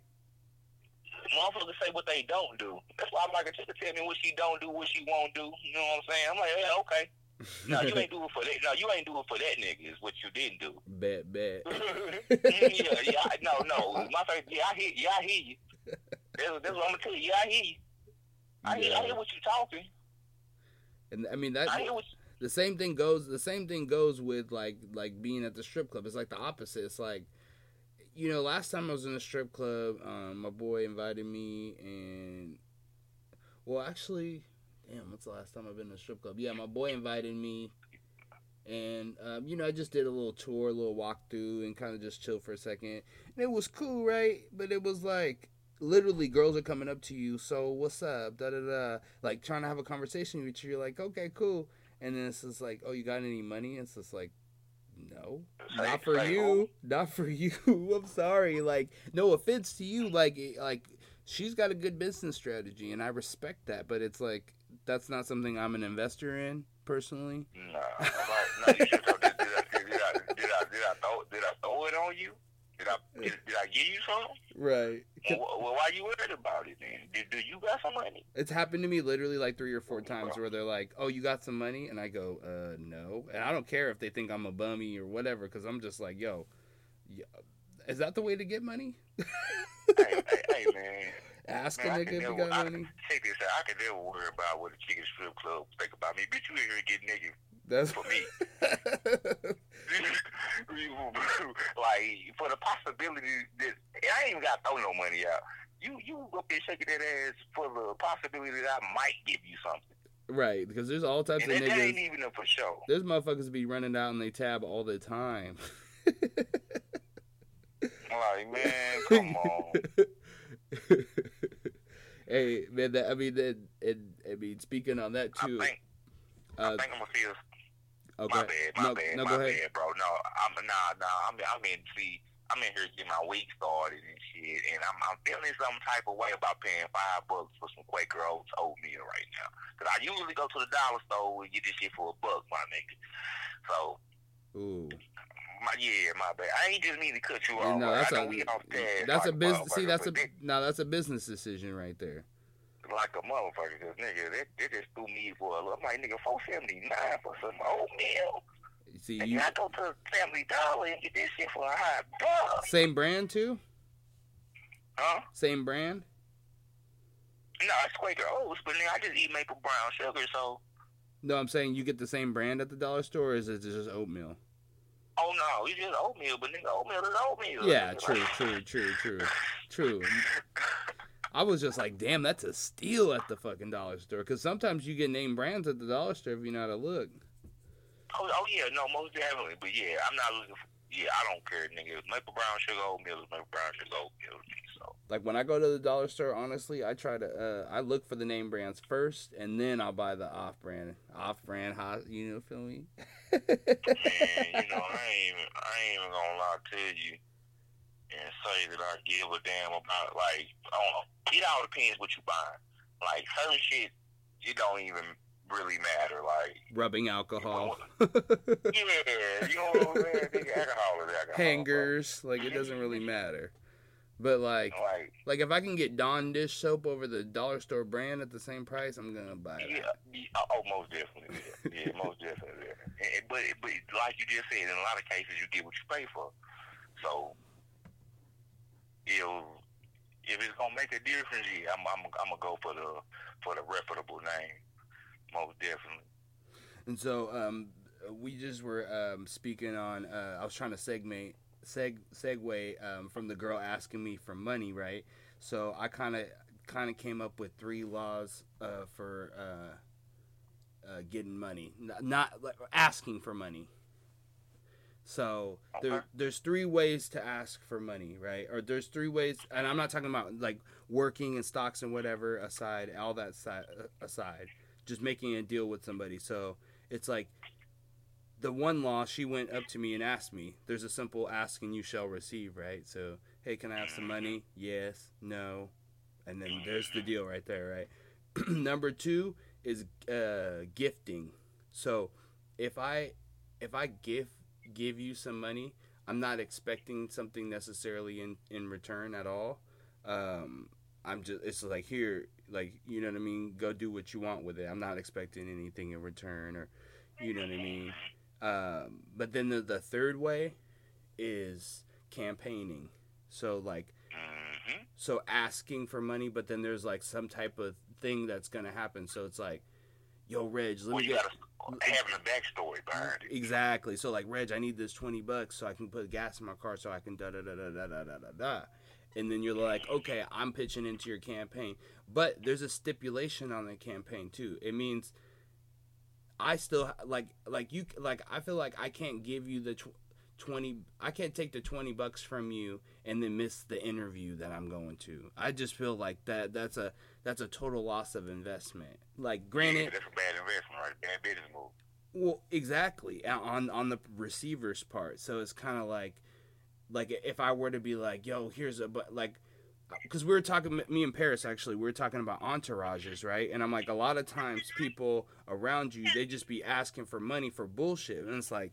Speaker 4: motherfuckers say what they don't do. That's why I'm like chick to tell me what she don't do, what she won't do. You know what I'm saying? I'm like, yeah, okay. No, you ain't do it for that. No, you ain't do it for that nigga. Is what you didn't do.
Speaker 1: Bad, bad.
Speaker 4: yeah, yeah, I- no, no. My face, yeah, I hear, yeah, I hear you. That's, that's what I'm gonna tell you. Yeah, I hear you. I hear, I hear what you're talking.
Speaker 1: And I mean that
Speaker 4: I hear what.
Speaker 1: The same thing goes the same thing goes with like like being at the strip club. It's like the opposite. It's like you know last time i was in a strip club um, my boy invited me and well actually damn what's the last time i've been in a strip club? Yeah my boy invited me and um, you know i just did a little tour a little walkthrough and kind of just chill for a second. And it was cool right? But it was like literally girls are coming up to you so what's up? Da da da. Like trying to have a conversation with you. You're like okay cool and then it's just like, oh, you got any money? It's just like, no, not for you, not for you. I'm sorry. Like, no offense to you. Like, like she's got a good business strategy, and I respect that. But it's like that's not something I'm an investor in personally.
Speaker 4: Nah, I'm like, no, you should did, did, I, did, I, did, I, did, I throw, did I throw it on you? Did I did, did I give you something?
Speaker 1: Right.
Speaker 4: Well, well, why you worried about it then? Did, do you got some money?
Speaker 1: It's happened to me literally like three or four times where they're like, "Oh, you got some money?" and I go, "Uh, no." And I don't care if they think I'm a bummy or whatever, because I'm just like, "Yo, is that the way to get money?"
Speaker 4: hey, hey, hey, man.
Speaker 1: Ask
Speaker 4: Man,
Speaker 1: a nigga if you got
Speaker 4: I,
Speaker 1: money.
Speaker 4: Take this out. I can never worry about what a chicken strip club think about me. Bitch, you in here getting nigga
Speaker 1: That's
Speaker 4: for me. like for the possibility that I ain't even got to throw no money out. You you up there shaking that ass for the possibility that I might give you something,
Speaker 1: right, because there's all types
Speaker 4: and
Speaker 1: of
Speaker 4: that, that ain't
Speaker 1: niggas.
Speaker 4: even a for sure.
Speaker 1: There's motherfuckers be running out and they tab all the time.
Speaker 4: Like man, come on.
Speaker 1: hey man, that, I mean that. It, I mean, speaking on that
Speaker 4: I
Speaker 1: too.
Speaker 4: think
Speaker 1: Uh,
Speaker 4: I think I'm gonna see feel
Speaker 1: okay.
Speaker 4: my bad, my
Speaker 1: no,
Speaker 4: bad,
Speaker 1: no,
Speaker 4: my
Speaker 1: go ahead.
Speaker 4: bad, bro. No, I'm nah, nah. I'm I'm in see. I'm in here getting my week started and shit, and I'm I'm feeling some type of way about paying five bucks for some Quaker Oats oatmeal right now. Cause I usually go to the dollar store and get this shit for a buck, my nigga. So
Speaker 1: Ooh,
Speaker 4: my yeah, my bad. I ain't just mean to cut you off.
Speaker 1: no, that's
Speaker 4: I know
Speaker 1: a
Speaker 4: we off task
Speaker 1: that's a business. See, that's a no, that's a business decision right there.
Speaker 4: They- like a motherfucker, cause nigga, that, that just threw me for a little. I'm like, nigga, four seventy nine for some oatmeal.
Speaker 1: See,
Speaker 4: Nigga,
Speaker 1: you
Speaker 4: I go to Family Dollar and get this shit for a hot buck.
Speaker 1: same brand too.
Speaker 4: Huh?
Speaker 1: Same brand.
Speaker 4: No, it's Quaker Oats, but nigga, I just eat maple brown sugar, so.
Speaker 1: No, I'm saying you get the same brand at the dollar store, or is it just oatmeal?
Speaker 4: Oh no, it's just oatmeal, but nigga, oatmeal is oatmeal.
Speaker 1: Yeah, true, true, true, true, true. I was just like, damn, that's a steal at the fucking dollar store. Because sometimes you get name brands at the dollar store if you know how to look.
Speaker 4: Oh, oh yeah, no, most definitely. But yeah, I'm not looking. For, yeah, I don't care, nigga. Maple brown sugar oatmeal is maple brown sugar oatmeal. So
Speaker 1: Like when I go to the dollar store, honestly, I try to, uh, I look for the name brands first, and then I'll buy the off-brand, off-brand hot. You know, feel me?
Speaker 4: man, you know, I ain't even, I ain't even gonna lie to you and say that I give a damn about like I don't know. It all depends what you buy. Like certain shit, it don't even really matter. Like
Speaker 1: Rubbing alcohol,
Speaker 4: yeah, you know what I'm saying? Alcohol is alcohol. bro.
Speaker 1: hangers, like it doesn't really matter. But like,
Speaker 4: Like
Speaker 1: like if I can get Dawn dish soap over the dollar store brand at the same price, I'm gonna buy it.
Speaker 4: Yeah, yeah, oh, most definitely. Yeah, yeah most definitely. Yeah. And, but but like you just said, in a lot of cases, you get what you pay for. So, know, if it's gonna make a difference, yeah, I'm I'm I'm gonna go for the for the reputable name. Most definitely.
Speaker 1: And so um, we just were um, speaking on. Uh, I was trying to segment seg segue um, from the girl asking me for money, right? So I kind of kind of came up with three laws uh, for uh, uh, getting money, N- not like, asking for money. So uh-huh.
Speaker 4: there,
Speaker 1: there's three ways to ask for money, right? Or there's three ways, and I'm not talking about like working in stocks and whatever aside, all that si- uh, aside, just making a deal with somebody. So it's like the one law she went up to me and asked me there's a simple ask and you shall receive right? So hey can i have some money? Mm-hmm. Yes no and then there's the deal right there right? Number two is uh, gifting. So if i if i give give you some money i'm not expecting something necessarily in in return at all um i'm just it's like here like you know what i mean go do what you want with it i'm not expecting anything in return or you know what I mean? Um, but then the, the third way is campaigning. So like
Speaker 4: hmm
Speaker 1: so asking for money, but then there's like some type of thing that's gonna happen. So it's like, yo, Reg, let
Speaker 4: Well,
Speaker 1: me get
Speaker 4: gotta having a backstory behind it.
Speaker 1: exactly. So like, Reg, I need this twenty bucks so I can put gas in my car so I can da da da da da da da da da. And then you're like, mm-hmm. okay, I'm pitching into your campaign, but there's a stipulation on the campaign too. It means I still like like you like I feel like I can't give you the tw- 20 I can't take the 20 bucks from you and then miss the interview that I'm going to. I just feel like that that's a that's a total loss of investment. Like
Speaker 4: Yeah,
Speaker 1: granted
Speaker 4: that's a bad investment, right? Bad business move.
Speaker 1: well, exactly on on the receiver's part. So it's kind of like, like if I were to be like, "Yo, here's a," but like, because we were talking, me and Paris actually, we were talking about entourages, right? And I'm like, a lot of times people around you, they just be asking for money for bullshit, and it's like,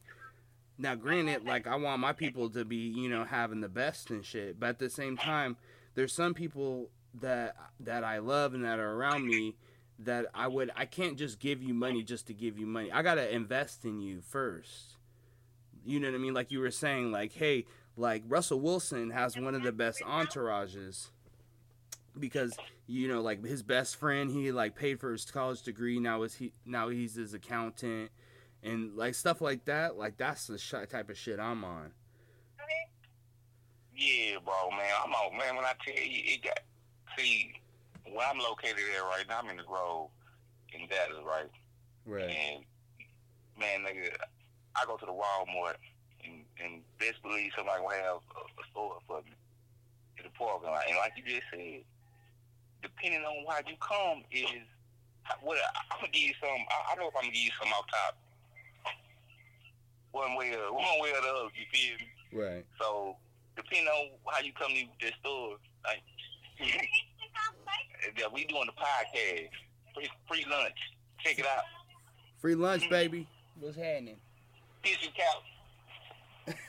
Speaker 1: now granted, like I want my people to be, you know, having the best and shit, but at the same time, there's some people that that I love and that are around me that I would I can't just give you money just to give you money. I got to invest in you first. You know what I mean? Like you were saying like hey, like Russell Wilson has one of the best entourages because you know like his best friend he like paid for his college degree now is he now he's his accountant and like stuff like that like that's the sh- type of shit I'm on.
Speaker 4: Yeah, bro, man. I'm out, man. When I tell you, it got. See, where I'm located at right now, I'm in the Grove, in Dallas, right?
Speaker 1: Right.
Speaker 4: And man, nigga, I go to the Walmart, and, and best believe somebody will have a, a store for me in the parking lot. And like you just said, depending on how you come is what I'm gonna give you some. I, I know if I'm gonna give you some off top. One way or one way or the other, you feel me?
Speaker 1: Right.
Speaker 4: So depending on how you come to this store, like yeah, we doing the podcast, free, free lunch. Check it out.
Speaker 1: Free lunch, baby. What's happening?
Speaker 4: Kitchen couch.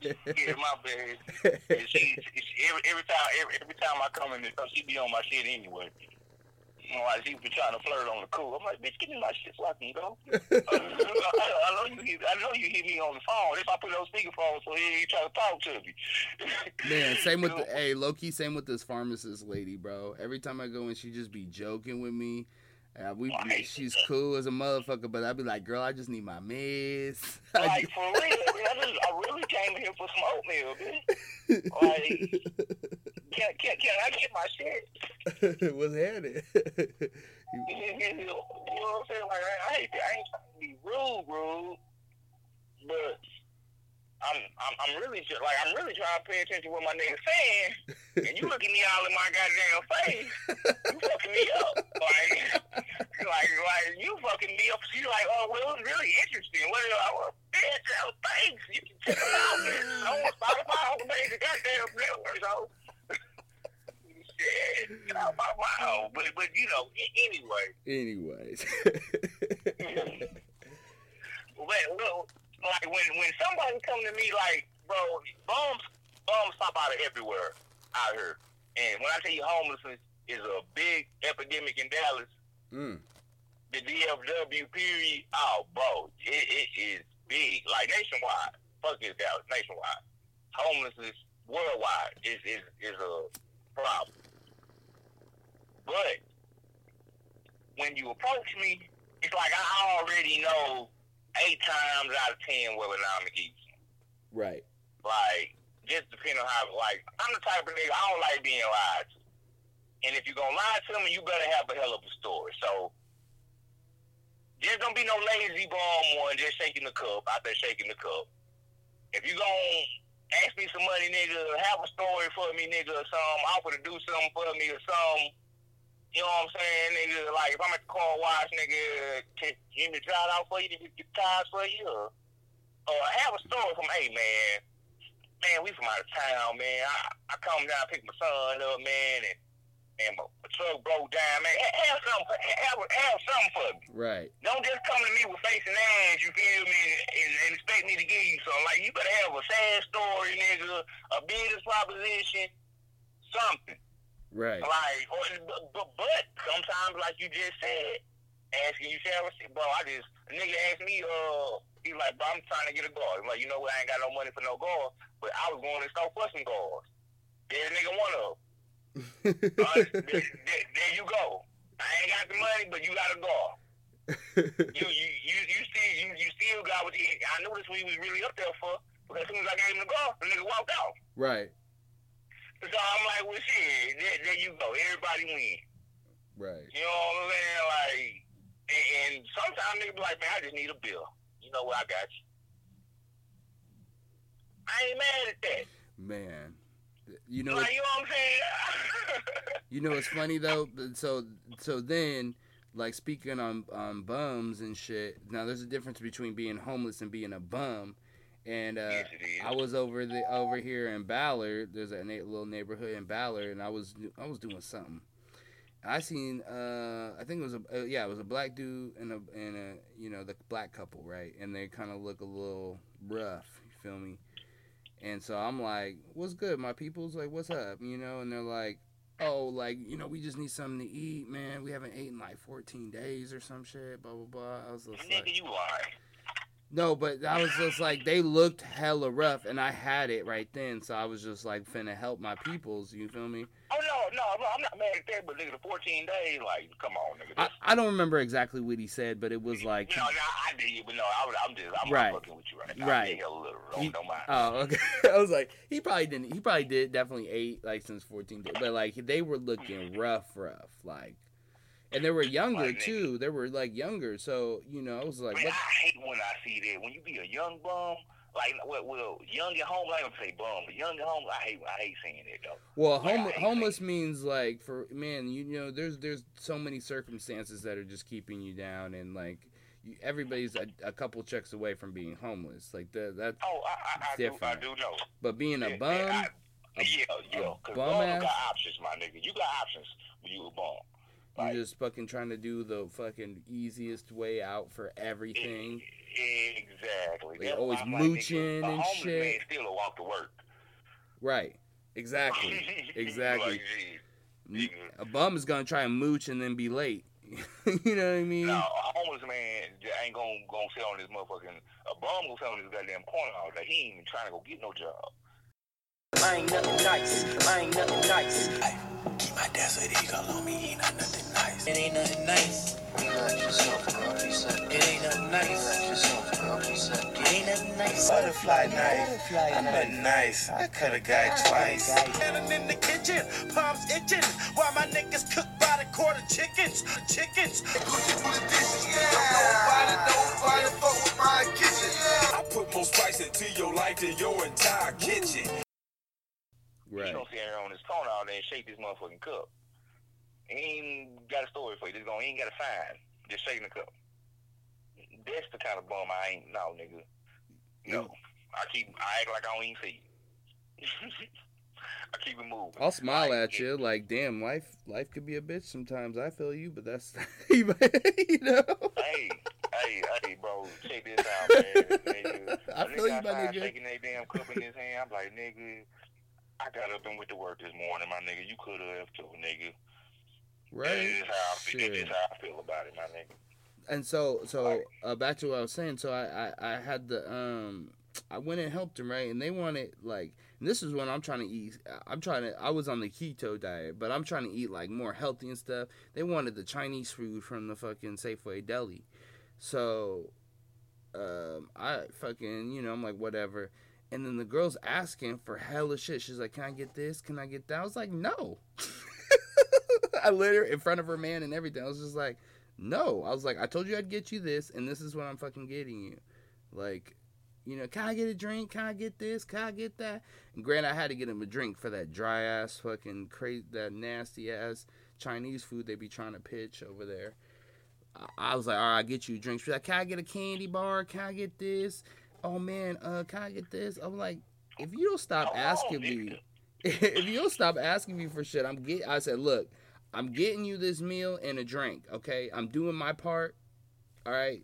Speaker 4: Yeah, my bad. And she, she every, every time every, every time I come in there, she be on my shit anyway. Know, like she be trying to flirt on the cool. I'm like, bitch, give me my shit so I can go. I, I know you. Hit, I know you hit me on the phone. If I put it on speakerphone, so he ain't trying to talk to me.
Speaker 1: Man, same with the hey Loki. Same with this pharmacist lady, bro. Every time I go in, she just be joking with me. Uh, we,
Speaker 4: Right.
Speaker 1: she's cool as a motherfucker, but I'd be like, girl, I just need my meds.
Speaker 4: Like for real, man, I, just, I really came here for some oatmeal, bitch. Like, can, can, can I get my shit?
Speaker 1: What's happening?
Speaker 4: you know what I'm saying? Like, I, I hate that. I ain't trying to be rude, rude, but I'm, I'm, I'm really just like, I'm really trying to pay attention to what my nigga's saying, and you looking me all in my goddamn face, you fucking me up, like, like, like you fucking me up. She's like, oh, well, it was really interesting. What? I was, bitch, thanks. You can check it out, bitch. I want Spotify on the major goddamn network, so. Shit, get out my mouth. But, but you know, anyway.
Speaker 1: Anyways,
Speaker 4: But, well, like when when somebody come to me like, bro, bums bums pop out of everywhere out here. And when I tell you homelessness is a big epidemic in Dallas,
Speaker 1: mm,
Speaker 4: the DFW period, oh bro, it, it is big. Like nationwide. Fuck this Dallas, nationwide. Homelessness worldwide is is, is a problem. But when you approach me, it's like I already know eight times out of ten whether or not I'm gonna eat.
Speaker 1: right,
Speaker 4: Like, just depending on how, like, I'm the type of nigga, I don't like being lied to. And if you're gonna lie to me, you better have a hell of a story. So, there's gonna be no lazy bum one just shaking the cup, out there shaking the cup. If you gonna ask me some money, nigga, have a story for me, nigga, or something, offer to do something for me or something. You know what I'm saying, nigga? Like, if I'm at the car wash, nigga, can you me it out for you to get the tires for you? Or, or have a story from, hey, man, man, we from out of town, man. I, I come down, pick my son up, man, and and my, my truck broke down, man. Ha- Have something, have, have something for me.
Speaker 1: right,
Speaker 4: Don't just come to me with face and ass, you feel me, and, and expect me to give you something. Like, you better have a sad story, nigga, a business proposition, something.
Speaker 1: Right,
Speaker 4: Like, or, but, but, but sometimes, like you just said, asking you, Sarah, bro, I just, a nigga asked me, uh, he like, bro, I'm trying to get a guard. I'm like, you know what, I ain't got no money for no guard, but I was going to start for some guards. There's a nigga one of them. Uh, there, there, there you go. I ain't got the money, but you got a guard. You, you, you, you still, you, you still got what you, I knew this we was really up there for, because as soon as I gave him the guard, the nigga walked out.
Speaker 1: right,
Speaker 4: So I'm like, well, shit, there, there you go. Everybody win.
Speaker 1: right.
Speaker 4: You know what I'm saying? Like, and, and sometimes niggas be like, man, I just need a bill. You know what? I got you. I ain't mad at that.
Speaker 1: Man, you know,
Speaker 4: like, you know what I'm saying?
Speaker 1: you know, it's funny though. So, so then, like speaking on on bums and shit. Now, there's a difference between being homeless and being a bum. And uh,
Speaker 4: yes, it is.
Speaker 1: I was over the over here in Ballard. There's a little neighborhood in Ballard, and I was I was doing something. I seen uh I think it was a uh, yeah it was a black dude and a and a you know the black couple right, and they kind of look a little rough. You feel me? And so I'm like, "What's good, my people's like, what's up?" You know, and they're like, "Oh, like you know, we just need something to eat, man. We haven't eaten like 14 days or some shit." Blah blah blah. I was just
Speaker 4: Nigga,
Speaker 1: like,
Speaker 4: you lying.
Speaker 1: No, but I was just like, they looked hella rough, and I had it right then, so I was just like, finna help my peoples. You feel me?
Speaker 4: Oh, no, no, no, I'm not mad at that, but nigga, the 14 days, like, come on, nigga.
Speaker 1: I, I don't remember exactly what he said, but it was like,
Speaker 4: no, no, I did, but no, I, I'm just, I'm
Speaker 1: Right.
Speaker 4: fucking with you right now.
Speaker 1: Right.
Speaker 4: A little,
Speaker 1: You-
Speaker 4: don't mind.
Speaker 1: oh, okay. I was like, he probably didn't. He probably did definitely ate like since 14 days, but like they were looking mm. rough, rough, like, and they were younger
Speaker 4: Like, nigga.
Speaker 1: too. They were like younger, so you know, I was like,
Speaker 4: Man,
Speaker 1: what?
Speaker 4: I hate when I see that. When you be a young bum, like, well, well young at home, I don't say bum, but young at home, I hate, I hate seeing that, though.
Speaker 1: Well,
Speaker 4: Like, I
Speaker 1: homeless means like for man, you know, there's there's so many circumstances that are just keeping you down, and like you, everybody's a, a couple checks away from being homeless. Like that, that.
Speaker 4: Oh, I, I, I, do, I
Speaker 1: Different.
Speaker 4: do know.
Speaker 1: But being a bum,
Speaker 4: yeah, I-
Speaker 1: a-
Speaker 4: yeah, yeah,
Speaker 1: a bum
Speaker 4: bum got options, my nigga. You got options when you a bum. Like-
Speaker 1: You're just fucking trying to do the fucking easiest way out for everything.
Speaker 4: Exactly.
Speaker 1: They
Speaker 4: That's
Speaker 1: always
Speaker 4: like,
Speaker 1: mooching
Speaker 4: a
Speaker 1: and shit.
Speaker 4: Man still a walk to work.
Speaker 1: Right. Exactly. Exactly.
Speaker 4: like,
Speaker 1: A bum is gonna try and mooch and then be late. you know what I mean?
Speaker 4: No, a homeless man ain't gonna gonna sit on this motherfucking. A bum gonna sit on this goddamn corner all day. He ain't even trying to go get no job.
Speaker 5: I ain't nothing nice. I ain't nothing nice.
Speaker 6: Keep my desert eagle on me, he nothing nice.
Speaker 5: It ain't nothing nice. It ain't nothing nice. It ain't nothing nice.
Speaker 6: Butterfly knife,
Speaker 5: Butterfly
Speaker 6: I'm
Speaker 5: knife.
Speaker 6: a nice, I cut a guy twice. Standing in the kitchen, palms itching, while my niggas cook by the quarter chickens, chickens. I put more spice into your life than your entire kitchen.
Speaker 4: He's
Speaker 1: Right.
Speaker 4: gonna sit here on his corner all day and shake this motherfucking cup. He ain't got a story for you. Just gonna, he ain't got a sign. Just shaking the cup. That's the kind of bum I ain't. No, nigga. No. I keep. I act like I don't even see you. I keep it moving.
Speaker 1: I'll smile at you like, damn, life life could be a bitch sometimes. I feel you, but that's you know.
Speaker 4: Hey, hey, hey, bro, check this out, man. Nigga,
Speaker 1: I feel you, my nigga.
Speaker 4: shaking that damn cup in his hand. I'm like, nigga, I got up and went to work this morning, my nigga. You could have too, nigga.
Speaker 1: Right.
Speaker 4: This is how I feel. This
Speaker 1: Shit.
Speaker 4: how I feel about it, my nigga.
Speaker 1: And so so uh, back to what I was saying. So I, I I had the um I went and helped them right, and they wanted like and this is when I'm trying to eat. I'm trying to. I was on the keto diet, but I'm trying to eat like more healthy and stuff. They wanted the Chinese food from the fucking Safeway deli, so um I fucking you know I'm like whatever. And then the girl's asking for hella shit. She's like, "Can I get this? Can I get that?" I was like, "No." I lit her in front of her man and everything. I was just like, no. I was like, I told you I'd get you this, and this is what I'm fucking getting you. Like, you know, can I get a drink? Can I get this? Can I get that? And granted, I had to get him a drink for that dry ass, fucking crazy, that nasty ass Chinese food they be trying to pitch over there. I- was like, all right, I'll get you a drink. She's like, can I get a candy bar? Can I get this? Oh man, uh, can I get this? I'm like, if you don't stop asking
Speaker 4: nigga.
Speaker 1: me, if you don't stop asking me for shit, I'm get. I said, look, I'm getting you this meal and a drink. Okay, I'm doing my part. All right.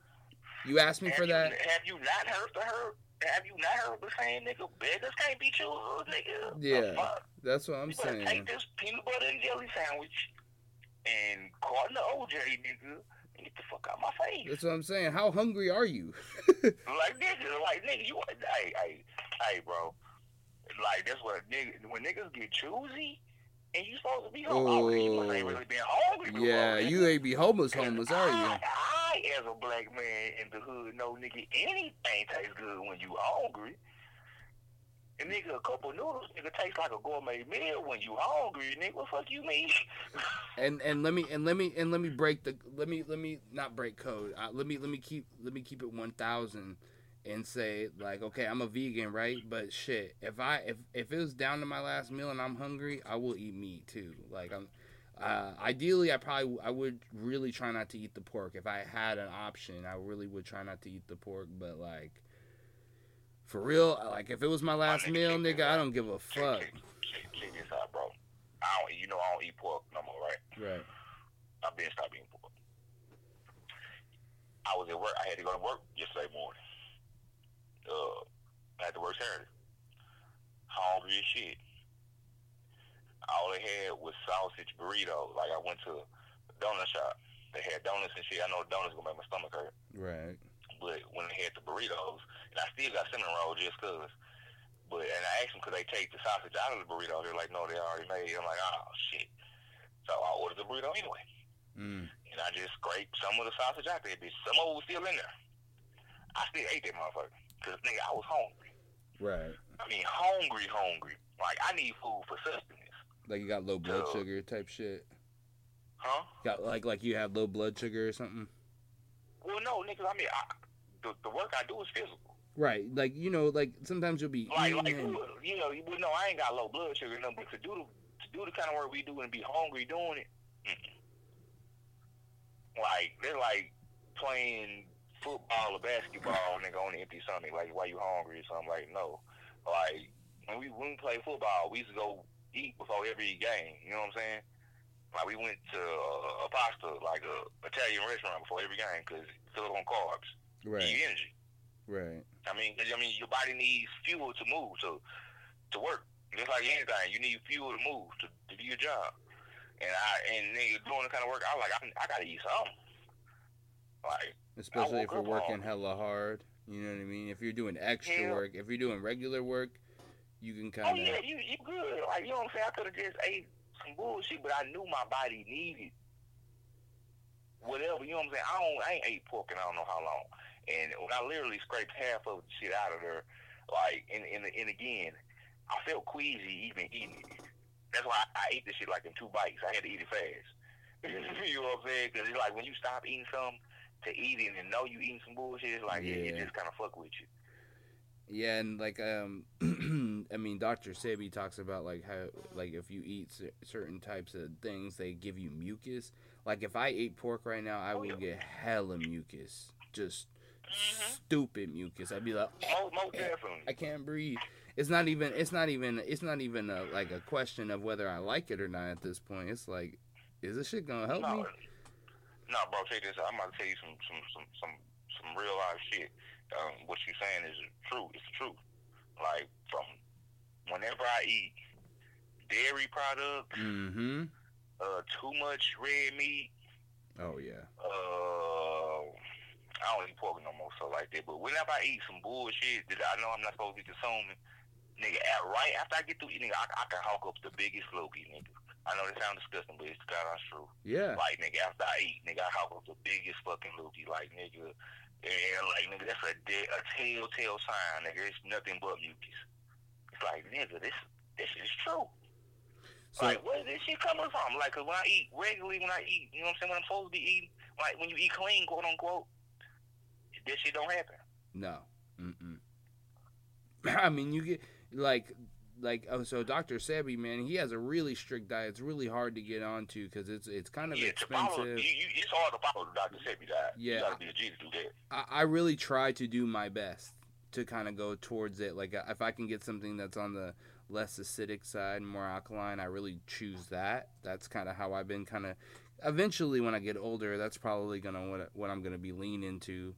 Speaker 1: You asked me
Speaker 4: have
Speaker 1: for
Speaker 4: you,
Speaker 1: that.
Speaker 4: Have you not heard the her? Have you not heard the saying, nigga? Beggars can't be choosers, nigga.
Speaker 1: Yeah? That's what I'm
Speaker 4: you
Speaker 1: saying.
Speaker 4: take this peanut butter and jelly sandwich and carton of OJ, nigga, get the fuck out my face.
Speaker 1: That's what I'm saying. How hungry are you?
Speaker 4: Like nigga, like nigga, you hey, hey, hey, bro. Like that's what nigga when niggas get choosy and you supposed to be hungry. You must ain't really been hungry before.
Speaker 1: yeah,
Speaker 4: nigga.
Speaker 1: you ain't be homeless, homeless, are you?
Speaker 4: I, I, as a black man in the hood, know nigga anything tastes good when you hungry. And nigga, a couple noodles, nigga, tastes like a gourmet meal when you hungry. Nigga, what fuck you mean?
Speaker 1: And and let me and let me and let me break the let me let me not break code. Uh, let me let me keep let me keep it one thousand and say like okay I'm a vegan right but shit if I if if it was down to my last meal and I'm hungry I will eat meat too like I'm uh, ideally I probably I would really try not to eat the pork if I had an option I really would try not to eat the pork but like for real like if it was my last meal nigga I don't give a fuck
Speaker 4: check, check, check this out, bro. I don't, you know, I don't eat pork no more, right?
Speaker 1: right
Speaker 4: I've been stopped eating pork. I was at work. I had to go to work yesterday morning. Uh, I had to work Saturday. Hungry as shit. All they had was sausage burritos. Like I went to a donut shop. They had donuts and shit. I know donuts gonna make my stomach hurt.
Speaker 1: right
Speaker 4: But when they had the burritos, and I still got cinnamon roll just cause. But and I asked them could they take the sausage out of the burrito. They're like, no, they already made. It. I'm like, oh shit. So I ordered the burrito anyway,
Speaker 1: mm.
Speaker 4: and I just scraped some of the sausage out there. Bitch, some of it was still in there. I still ate that motherfucker because nigga, I was hungry.
Speaker 1: right
Speaker 4: I mean, hungry, hungry. Like I need food for sustenance,
Speaker 1: like you got low blood
Speaker 4: Dude.
Speaker 1: sugar type shit
Speaker 4: huh?
Speaker 1: Got like like you have low blood sugar or something.
Speaker 4: Well, no, niggas. I mean, I, the the work I do is physical.
Speaker 1: Right, like you know, like sometimes you'll be
Speaker 4: Like, like
Speaker 1: and-
Speaker 4: you know, you would know I ain't got low blood sugar, no, but to do the to do the kind of work we do and be hungry doing it, mm-mm. like they're like playing football or basketball, nigga, on an empty stomach. Like, why you hungry or something? Like, no, like when we when we play football, we used to go eat before every game. You know what I'm saying? Like we went to uh, a pasta, like a Italian restaurant before every game because fill it on carbs,
Speaker 1: Right.
Speaker 4: need energy.
Speaker 1: Right.
Speaker 4: I mean, I mean, your body needs fuel to move, to to work. Just like anything, you need fuel to move to, to do your job. And I and nigga doing the kind of work I like, I, I gotta eat something. Like,
Speaker 1: Especially if you're working hella hard. You know what I mean? If you're doing extra work, if you're doing regular work, you can kind of.
Speaker 4: Oh yeah, you you good. Like you know what I'm saying? I could have just ate some bullshit, but I knew my body needed whatever. You know what I'm saying? I don't, I ain't ate pork and I don't know how long. And when I literally scraped half of the shit out of there, like, and and, and again, I felt queasy even eating it. That's why I, I ate this shit like in two bites. I had to eat it fast. you know what I'm saying? Because it's like when you stop eating something to eat it and know you eating some bullshit, it's like it, it
Speaker 1: Yeah.
Speaker 4: just kind of fuck with you.
Speaker 1: Yeah, and like um, I mean, Doctor Sebi talks about like how like if you eat cer- certain types of things, they give you mucus. Like if I ate pork right now, I
Speaker 4: Oh,
Speaker 1: would
Speaker 4: yeah.
Speaker 1: get hella mucus, just. Stupid mucus. I'd be like,
Speaker 4: definitely.
Speaker 1: I can't breathe. It's not even. It's not even. It's not even a, like a question of whether I like it or not at this point. It's like, is this shit gonna help
Speaker 4: no,
Speaker 1: me?
Speaker 4: no, bro. Check this. I'm about to tell you some some some some, some real life shit. Um, what you're saying is true. It's the truth. Like from whenever I eat dairy products,
Speaker 1: Mm-hmm.
Speaker 4: uh, too much red meat,
Speaker 1: Oh yeah.
Speaker 4: uh, I don't eat pork no more, so like that. But whenever I eat some bullshit that I know I'm not supposed to be consuming, nigga, at, right after I get through eating, I, I can hawk up the biggest loogie, nigga. I know that sounds disgusting, but it's the goddamn true.
Speaker 1: Yeah.
Speaker 4: Like nigga, after I eat, nigga, I hop up the biggest fucking loogie, like nigga, and like nigga, that's a de- a telltale sign, nigga. It's nothing but mucus. It's like nigga, this this is true.
Speaker 1: So
Speaker 4: like where is this shit coming from? Like 'cause when I eat regularly, when I eat, you know what I'm saying, when I'm supposed to be eating, like when you eat clean, quote unquote, this shit don't happen.
Speaker 1: no. Mm-mm. I mean, you get like like oh, so Doctor Sebi, man, he has a really strict diet. It's really hard to get onto because it's it's kind of
Speaker 4: yeah, to follow, you,
Speaker 1: expensive.
Speaker 4: you, it's hard to follow the Dr. Sebi diet.
Speaker 1: Yeah.
Speaker 4: you gotta be a G to do that.
Speaker 1: I, I really try to do my best to kind of go towards it. Like if I can get something that's on the less acidic side, more alkaline, I really choose that. That's kind of how I've been kind of. Eventually, when I get older, that's probably gonna what what I'm gonna be lean into.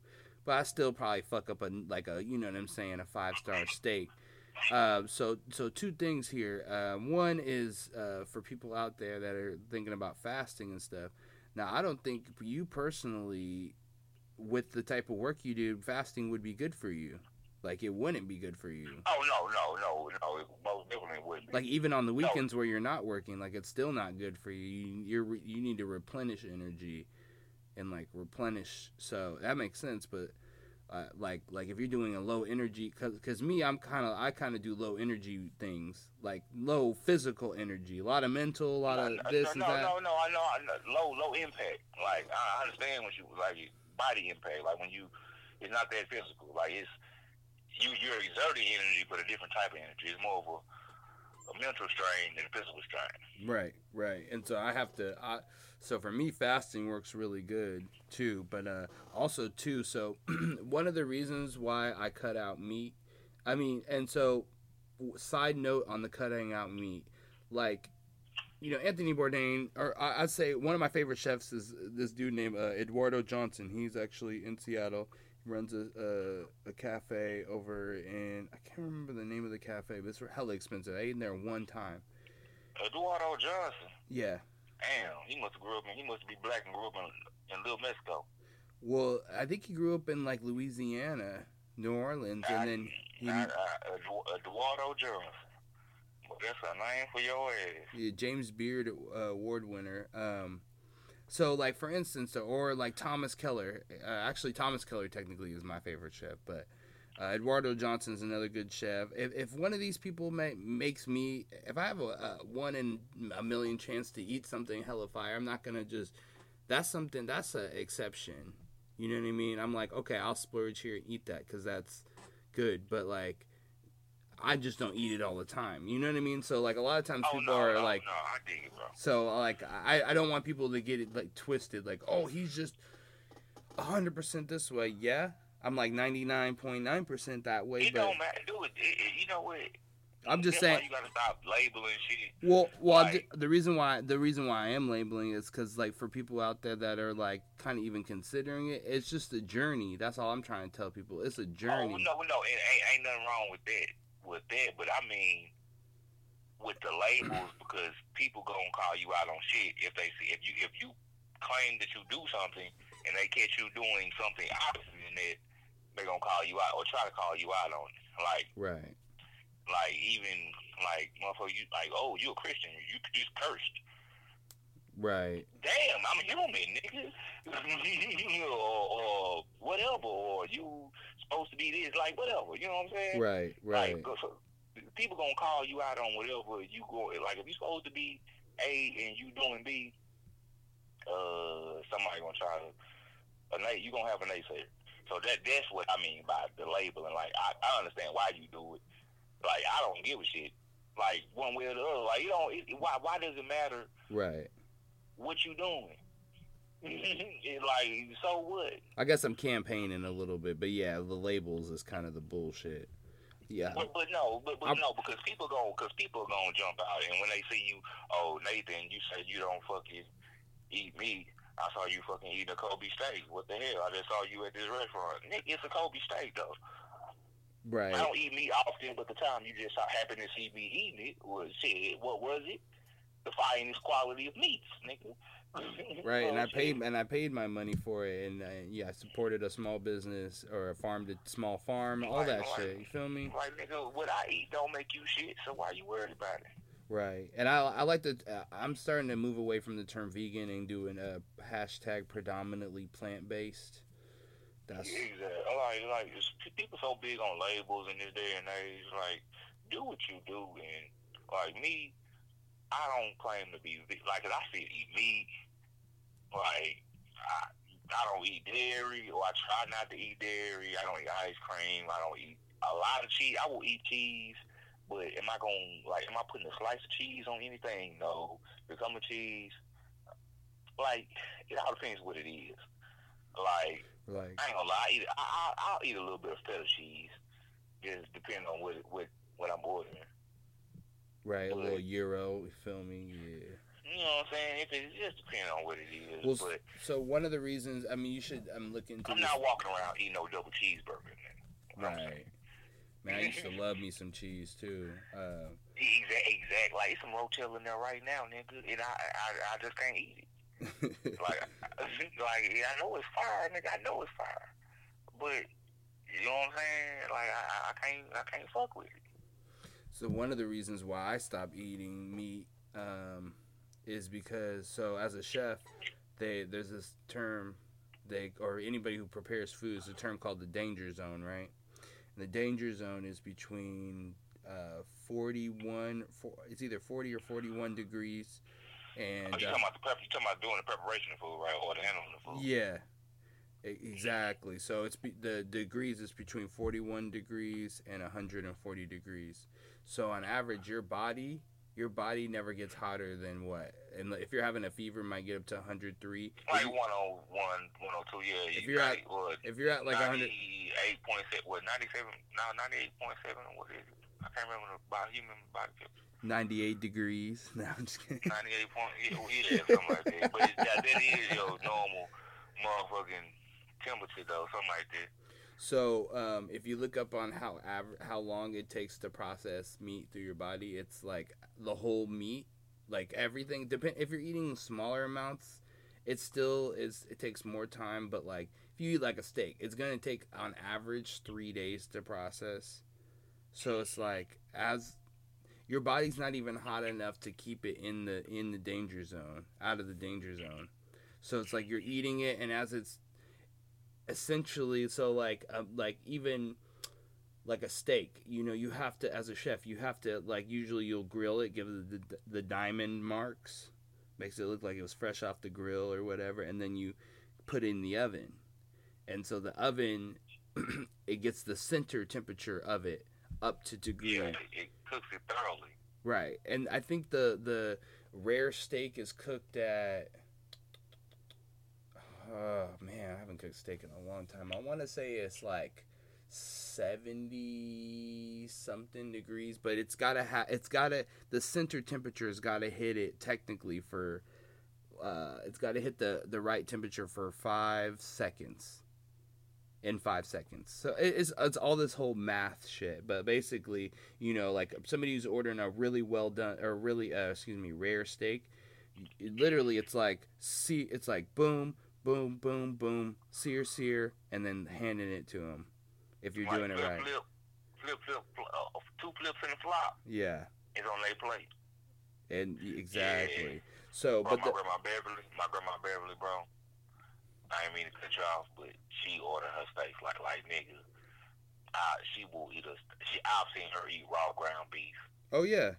Speaker 1: But I still probably fuck up a like a you know what I'm saying a five star steak. Uh, so so two things here. Uh, one is uh, for people out there that are thinking about fasting and stuff. Now I don't think you personally with the type of work you do, fasting would be good for you. Like it wouldn't be good for you.
Speaker 4: Oh no, no, no, no, it most definitely wouldn't. be.
Speaker 1: Like even on the weekends where you're not working, like it's still not good for you. you you're you need to replenish energy, and like replenish. So that makes sense. But uh, like like if you're doing a low energy, cause, cause me, I'm kind of I kind of do low energy things, like low physical energy, a lot of mental, a lot of
Speaker 4: no,
Speaker 1: this
Speaker 4: no,
Speaker 1: and
Speaker 4: no,
Speaker 1: that.
Speaker 4: no, no, I know, I know, low, low impact. Like I understand what you like, body impact. Like when you, it's not that physical. Like it's you, you're exerting energy, but a different type of energy. It's more of a mental strain than physical strain.
Speaker 1: Right, right. And so I have to I so for me fasting works really good too, but uh also too so one of the reasons why I cut out meat I mean, and so side note on the cutting out meat, like you know, Anthony Bourdain, or I, I'd say one of my favorite chefs is this dude named uh, Eduardo Johnson. He's actually in Seattle. Runs a, a a cafe over in I can't remember the name of the cafe, but it's hella expensive. I ate in there one time.
Speaker 4: Eduardo Johnson.
Speaker 1: Yeah,
Speaker 4: Damn, he must have grew up in. He must be black and grew up in, in Little Mexico.
Speaker 1: Well, I think he grew up in like Louisiana, New Orleans, and then he,
Speaker 4: uh, Edu- Eduardo Johnson. Well, that's a name for your ass.
Speaker 1: yeah, James Beard uh, Award winner. Um, so like for instance, or like Thomas Keller. Uh, actually, Thomas Keller technically is my favorite chef, but uh, Eduardo Johnson's another good chef. If, if one of these people ma- makes me, if I have a, a one in a million chance to eat something hella fire, I'm not gonna just. That's something. That's an exception. You know what I mean? I'm like, okay, I'll splurge here and eat that because that's good. But like, I just don't eat it all the time. You know what I mean? So like, a lot of times
Speaker 4: Oh
Speaker 1: people
Speaker 4: no,
Speaker 1: are
Speaker 4: no,
Speaker 1: like,
Speaker 4: no, I dig it, bro.
Speaker 1: so like, I I don't want people to get it like twisted. Like, oh, he's just hundred percent this way. Yeah, I'm like ninety nine point nine percent that way.
Speaker 4: It
Speaker 1: But
Speaker 4: don't matter, dude. It, it, you know what?
Speaker 1: I'm just
Speaker 4: That's
Speaker 1: saying.
Speaker 4: you gotta stop labeling shit.
Speaker 1: Well, well,
Speaker 4: Like-
Speaker 1: the, reason why the reason why I am labeling is because like for people out there that are like kind of even considering it, it's just a journey. That's all I'm trying to tell people. It's a
Speaker 4: Oh,
Speaker 1: journey.
Speaker 4: no, no, it ain't, ain't nothing wrong with that. With that, but I mean, with the labels, because people gonna call you out on shit if they see if you if you claim that you do something and they catch you doing something opposite than that, they gonna call you out or try to call you out on it. Like,
Speaker 1: Right.
Speaker 4: like even like motherfucker, you like, oh, you a Christian, you just cursed.
Speaker 1: Right.
Speaker 4: damn, I'm human, nigga. or, or whatever, or you supposed to be this, like whatever. You know what I'm saying?
Speaker 1: Right. Right.
Speaker 4: Like, so people gonna call you out on whatever you go. Like, if you supposed to be A and you doing B, uh, somebody gonna try to. A na- you gonna have a naysayer. So that that's what I mean by the labeling. Like, I, I understand why you do it. Like, I don't give a shit. Like one way or the other. Like, you don't. It, why? Why does it matter?
Speaker 1: Right.
Speaker 4: What you doing? Like, so what?
Speaker 1: I guess I'm campaigning a little bit, but yeah, the labels is kind of the bullshit. Yeah.
Speaker 4: But, but no, but, but
Speaker 1: I'm-
Speaker 4: no, because people go, because people are gonna jump out, and when they see you, oh Nathin, you said you don't fucking eat meat. I saw you fucking eating a Kobe steak. What the hell? I just saw you at this restaurant. Nick, it's a Kobe steak though.
Speaker 1: Right.
Speaker 4: I don't eat meat often, but the time you just happened to see me eating it was shit. What was it? The finest quality of meats, nigga.
Speaker 1: Right, and
Speaker 4: Oh,
Speaker 1: I paid and I paid my money for it, and uh, yeah, I supported a small business or a farm to small farm, all that shit. You feel me?
Speaker 4: Like nigga, what I eat don't make you shit, so why you worried about it?
Speaker 1: Right, and I I like to. Uh, I'm starting to move away from the term vegan and doing a hashtag predominantly plant based. That's
Speaker 4: Exactly. Like, like it's, people so big on labels in this day and age. Like, do what you do, and like me, I don't claim to be like. 'cause I still eat meat. Like, I, I don't eat dairy, or I try not to eat dairy. I don't eat ice cream. I don't eat a lot of cheese. I will eat cheese. But am I going to, like, am I putting a slice of cheese on anything? No. Become a cheese. Like, it all depends what it is. Like,
Speaker 1: like
Speaker 4: I ain't gonna lie. I eat, I, I, I'll eat a little bit of feta cheese, just depending on what what what I'm ordering.
Speaker 1: Right, a little gyro. You feel me? Yeah.
Speaker 4: You know what I'm saying? If it just depends on what it is.
Speaker 1: Well,
Speaker 4: but
Speaker 1: so one of the reasons I mean you should I'm looking To
Speaker 4: I'm
Speaker 1: this,
Speaker 4: not walking around eating no double cheeseburger. Man.
Speaker 1: right. Man, I used to love me some cheese too. Uh,
Speaker 4: Exact, exact. Like it's some rotel in there right now, nigga, and I, I, I just can't eat it. Like, like yeah, I know it's fire, nigga. I know it's fire, but you know what I'm saying? Like I- I can't, I can't fuck with it.
Speaker 1: So one of the reasons why I stopped eating meat um, is because so as a chef, they there's this term they or anybody who prepares food is a term called the danger zone, right? And the danger zone is between uh, 41, four, it's either 40 or 41 degrees, and
Speaker 4: Oh, you
Speaker 1: uh,
Speaker 4: talking about the prep? You talking about doing the preparation of food, right, or the handling of food?
Speaker 1: yeah, exactly. So it's be, the degrees is between 41 degrees and 140 degrees. So on average, your body, your body never gets hotter than what? And if you're having a fever, it might get up to 103. If,
Speaker 4: Like
Speaker 1: you,
Speaker 4: 101, 102, yeah.
Speaker 1: If
Speaker 4: you
Speaker 1: you're
Speaker 4: got
Speaker 1: at-
Speaker 4: what,
Speaker 1: if you're at like 100,
Speaker 4: 98.7, what, 97, no, 98.7, what is it? I can't remember the body, human body temperature.
Speaker 1: 98 degrees. No, I'm just kidding.
Speaker 4: 98 point, yeah, yeah, something like that. But it, that, that is your normal motherfucking temperature, though, something like that.
Speaker 1: So, um, if you look up on how aver- how long it takes to process meat through your body, it's like the whole meat, like everything. Depend if you're eating smaller amounts, it still is. It takes more time, but like if you eat like a steak, it's gonna take on average three days to process. So it's like as your body's not even hot enough to keep it in the in the danger zone, out of the danger zone. So it's like you're eating it, and as it's essentially so like um, like even like a steak you know you have to as a chef you have to like usually you'll grill it give it the, the, the diamond marks makes it look like it was fresh off the grill or whatever and then you put it in the oven and so the oven it gets the center temperature of it up to degree
Speaker 4: Yeah, it, it cooks it thoroughly.
Speaker 1: Right, and I think the the rare steak is cooked at. Oh man, I haven't cooked steak in a long time. I want to say it's like 70 something degrees, but it's got to ha- it's got to the center temperature's got to hit it technically for uh it's got to hit the the right temperature for 5 seconds. In 5 seconds. So it's it's all this whole math shit, but basically, you know, like somebody who's ordering a really well done or really uh, excuse me, rare steak, literally it's like see it's like boom boom boom boom sear sear and then handing it to them if you're
Speaker 4: Like
Speaker 1: doing it right
Speaker 4: Flip, flip, flip, flip, uh, two flips in the flop
Speaker 1: yeah
Speaker 4: is on their plate.
Speaker 1: and exactly so
Speaker 4: Bro,
Speaker 1: but
Speaker 4: my
Speaker 1: the,
Speaker 4: grandma Beverly, my grandma Beverly, bro. I ain't mean to cut you off, but she ordered her steaks like like nigga. Uh, she will eat a. She I've seen her eat raw ground beef.
Speaker 1: oh yeah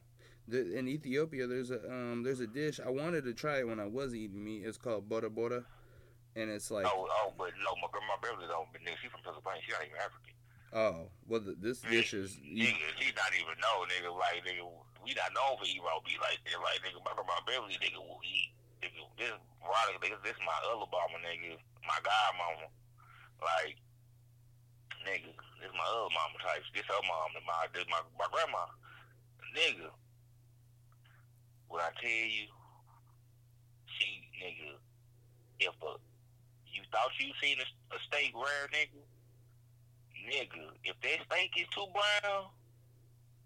Speaker 1: the, in Ethiopia there's a um there's a dish I wanted to try it when I was eating meat it's called bora bora and it's like
Speaker 4: oh, oh, but no, my grandma Beverly don't. But nigga, she from Pennsylvania. She not even African.
Speaker 1: oh well the, this dish is
Speaker 4: Nigga, she not even know, nigga. Like nigga, we not known for raw beef like that. Like nigga, my grandma Beverly, nigga, will eat. Nigga, this Veronica, nigga, this my other mama, nigga, my godmama. Like, nigga, this my other mama type. This her mom, and my this my my grandma, nigga. When I tell you, she nigga, if a you thought you seen a, a steak rare, nigga, nigga, if that steak is too brown,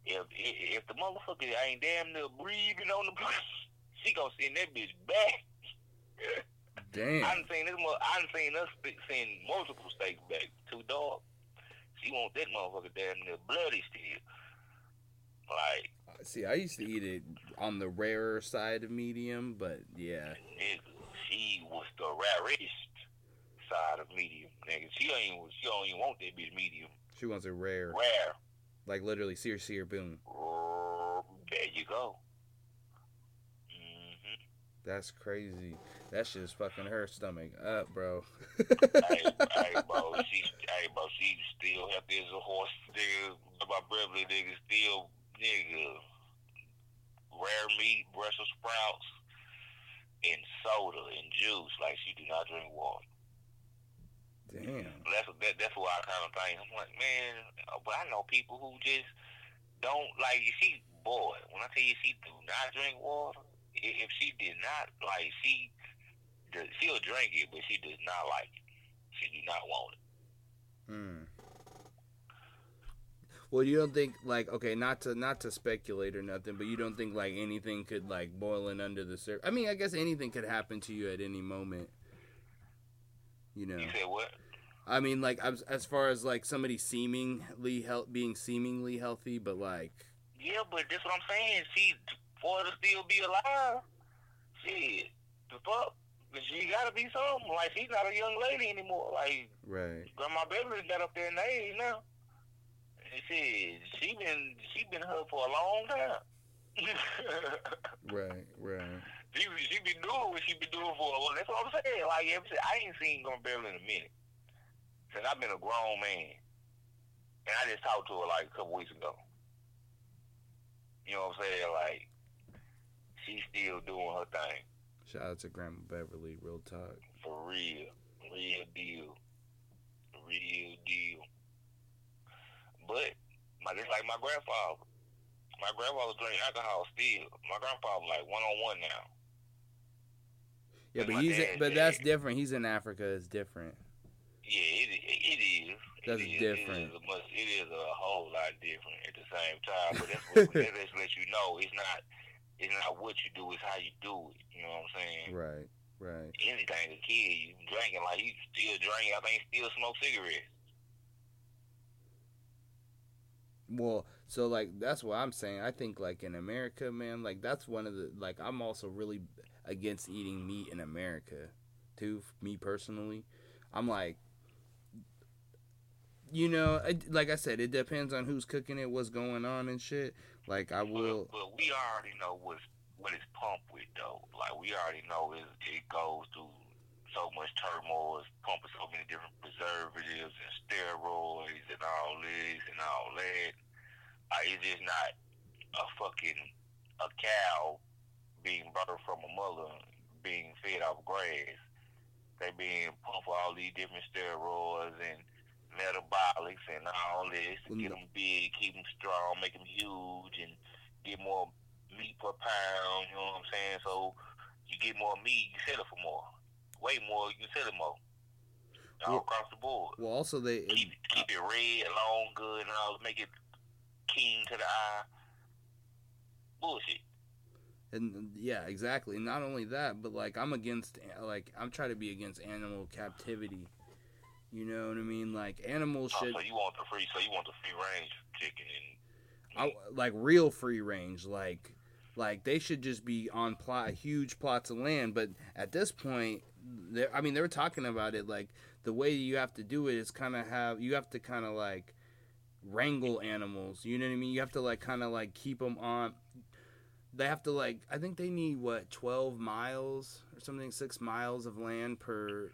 Speaker 4: if if, the motherfucker ain't damn near breathing on the she gonna send that bitch back.
Speaker 1: Damn.
Speaker 4: I done seen this. mo- I done seen us send multiple steaks back to dog. She want that motherfucker damn near bloody still. Like
Speaker 1: see I used to eat it on the rarer side of medium but yeah
Speaker 4: nigga, she was the rarest side of medium, nigga. She don't even she don't even want that bitch medium.
Speaker 1: she wants it rare
Speaker 4: Rare.
Speaker 1: like literally sear sear boom
Speaker 4: There you go. hmm
Speaker 1: That's crazy. That shit's fucking her stomach up, bro.
Speaker 4: hey, hey, bro, she, hey, bro, she still healthy as a horse. Nigga, my Beverly nigga still, nigga, rare meat, Brussels sprouts, and soda and juice. Like she do not drink water.
Speaker 1: Damn.
Speaker 4: That's that, that's why I kind of think. I'm like, man, uh, but I know people who just don't like. You see, boy, when I tell you she do not drink water, if she did not like, she does- she'll drink it, but she does not like it. She do not want it.
Speaker 1: Hmm. Well, you don't think like okay, not to not to speculate or nothing, but you don't think like anything could like boiling under the surface. I mean, I guess anything could happen to you at any moment. You know.
Speaker 4: You said what?
Speaker 1: I mean, like as as far as like somebody seemingly health being seemingly healthy, but like
Speaker 4: Yeah, but that's what I'm saying. She for to still be alive, shit, the fuck. She gotta be something. Like she's not a young lady anymore. Like
Speaker 1: right.
Speaker 4: Grandma Beverly got up there in age now. And shit, she been she been her for a long time.
Speaker 1: Right, right.
Speaker 4: she she been doing what she been doing for a long. That's what I'm saying. Like I ain't seen Grandma Beverly in a minute since I've been a grown man, and I just talked to her like a couple weeks ago. You know what I'm saying? Like she's still doing her thing
Speaker 1: Shout out to Grandma Beverly, real talk.
Speaker 4: for real, real deal, real deal. But my just like my grandfather. My grandfather drink alcohol still. My grandfather like one on one now.
Speaker 1: Yeah, but he's but that's different. He's in Africa. It's different.
Speaker 4: Yeah, it it is.
Speaker 1: That's
Speaker 4: it is,
Speaker 1: different.
Speaker 4: It is, a much, it is a whole lot different at the same time. But that's what that just let you know it's not it's not what you do, it's how you do it. You know what I'm saying?
Speaker 1: Right, right.
Speaker 4: Anything to kill you. Drinking like he still drinking, I think still smoke cigarettes.
Speaker 1: Well, so like that's what I'm saying. I think like in America, man, like that's one of the like I'm also really against eating meat in America, too. Me personally, I'm like, you know, it, like I said, it depends on who's cooking it, what's going on and shit. Like I will,
Speaker 4: But, but we already know what's what it's pumped with though. Like we already know it it goes through so much turmoil, it's pumping so many different preservatives and steroids and all this and all that. Like it's just not a fucking a cow being birthed from a mother being fed off grass. They being pumped with all these different steroids and metabolics and all this to get them big, keep them strong, make them huge, and get more meat per pound. You know what I'm saying? So you get more meat, you sell it for more. Way more, you sell it more. All
Speaker 1: Well-
Speaker 4: across the board.
Speaker 1: Well, also they
Speaker 4: Keep keep it red, long, good, and all. Make it keen to the eye. Bullshit.
Speaker 1: and yeah, exactly. Not only that, but like I'm against like I'm trying to be against animal captivity. You know what I mean? Like animals
Speaker 4: Oh,
Speaker 1: should
Speaker 4: so you want the free? So you want the free range chicken and
Speaker 1: I, like real free range like like they should just be on plot huge plots of land but at this point i mean they were talking about it like the way you have to do it is kind of have you have to kind of like wrangle animals you know what i mean you have to like kind of like keep them on they have to like i think they need what 12 miles or something 6 miles of land per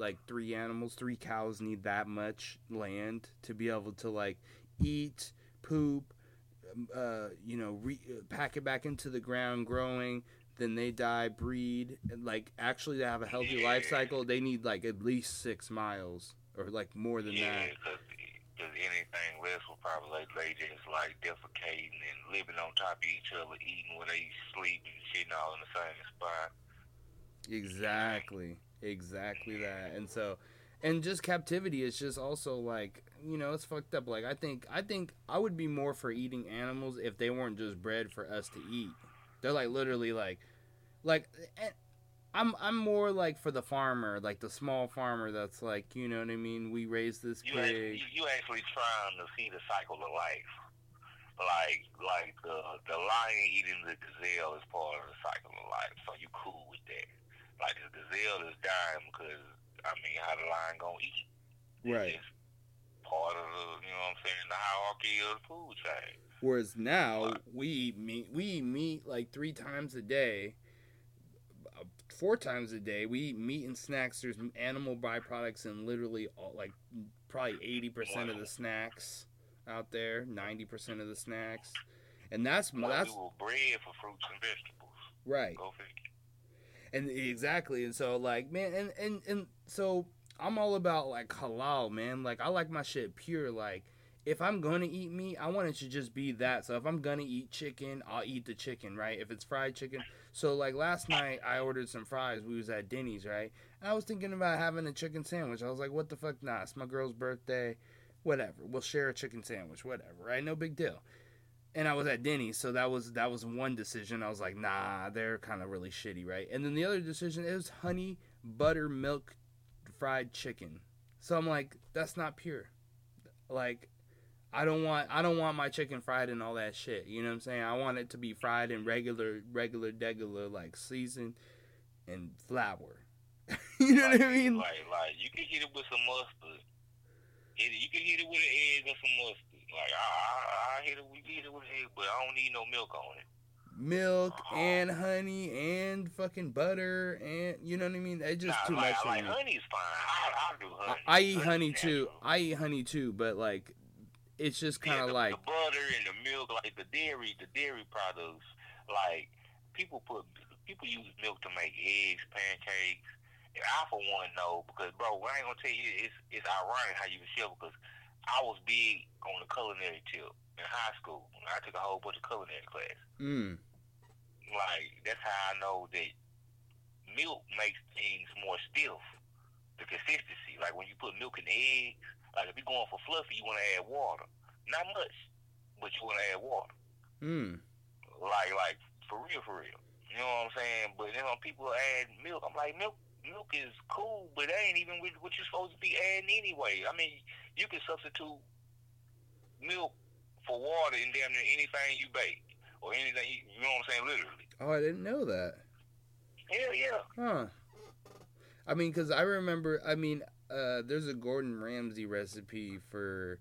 Speaker 1: like three animals three cows need that much land to be able to like eat poop uh, you know, re- uh, pack it back into the ground, growing. Then they die, breed, and like actually to have a healthy life cycle, they need like at least six miles or like more than
Speaker 4: yeah,
Speaker 1: that.
Speaker 4: because anything less will probably like they just like defecating and living on top of each other, eating where they sleep and shitting all in the same spot.
Speaker 1: Exactly, exactly that. And so, and just captivity is just also like you know it's fucked up. Like I think I think I would be more for eating animals if they weren't just bred for us to eat. They're like literally like, like. And, I'm I'm more like for the farmer, like the small farmer that's like, you know what I mean? We raise this
Speaker 4: You actually,
Speaker 1: pig.
Speaker 4: you, you actually trying to see the cycle of life. Like like the the lion eating the gazelle is part of the cycle of life, so you cool with that. Like the gazelle is dying because I mean how the lion gonna eat.
Speaker 1: Right.
Speaker 4: just part of the you know what I'm saying, the hierarchy of the food chain.
Speaker 1: Whereas now we eat meat. We eat meat like three times a day, uh, four times a day. We eat meat and snacks. There's animal byproducts in literally all, like probably eighty percent of the snacks out there. Ninety percent of the snacks, and that's
Speaker 4: Like,
Speaker 1: that's
Speaker 4: we bred for fruits and vegetables.
Speaker 1: right.
Speaker 4: Go figure.
Speaker 1: And exactly and so like man and and and so i'm all about like halal man. Like i like my shit pure. Like if i'm gonna eat meat i want it to just be that. So if i'm gonna eat chicken i'll eat the chicken right? If it's fried chicken. So like last night i ordered some fries. We was at denny's right? And i was thinking about having a chicken sandwich. I was like what the fuck? Nah it's my girl's birthday. Whatever. We'll share a chicken sandwich. Whatever right? No big deal and I was at Denny's, so that was that was one decision. I was like, nah, they're kind of really shitty, right? And then the other decision is honey buttermilk fried chicken. So I'm like, that's not pure. Like, I don't want I don't want my chicken fried and all that shit. You know what I'm saying? I want it to be fried in regular regular degular like season and flour. you know what I mean?
Speaker 4: Like, like you can hit it with some mustard. You can hit it with an egg or some mustard. Like I, I, I hit it, it with egg, but I don't need no milk on it.
Speaker 1: Milk uh-huh. and honey and fucking butter and you know what I mean? It's just
Speaker 4: nah,
Speaker 1: too
Speaker 4: like,
Speaker 1: much for
Speaker 4: like
Speaker 1: me.
Speaker 4: honey's fine. I, I do honey.
Speaker 1: I eat
Speaker 4: Honey's
Speaker 1: honey too. I eat honey too, but like, it's just kind of
Speaker 4: the,
Speaker 1: like
Speaker 4: the butter and the milk, like the dairy, the dairy products. Like people put people use milk to make eggs, pancakes. And I for one know because bro, I ain't gonna tell you it's it's ironic how you can feel because I was big on the culinary tip in high school. I took a whole bunch of culinary class.
Speaker 1: mm,
Speaker 4: Like that's how I know that milk makes things more stiff. The consistency, like when you put milk in eggs, like if you're going for fluffy, you want to add water. Not much, but you want to add water.
Speaker 1: mm.
Speaker 4: Like, like for real, for real. You know what I'm saying? But you know, people add milk. I'm like, milk, milk is cool, but that ain't even what you're supposed to be adding anyway. I mean, you can substitute milk for water in damn near anything you bake or anything. You, you know what I'm saying? Literally.
Speaker 1: Oh, I didn't know that.
Speaker 4: Hell yeah.
Speaker 1: Huh. I mean, because I remember, I mean, uh, there's a Gordon Ramsay recipe for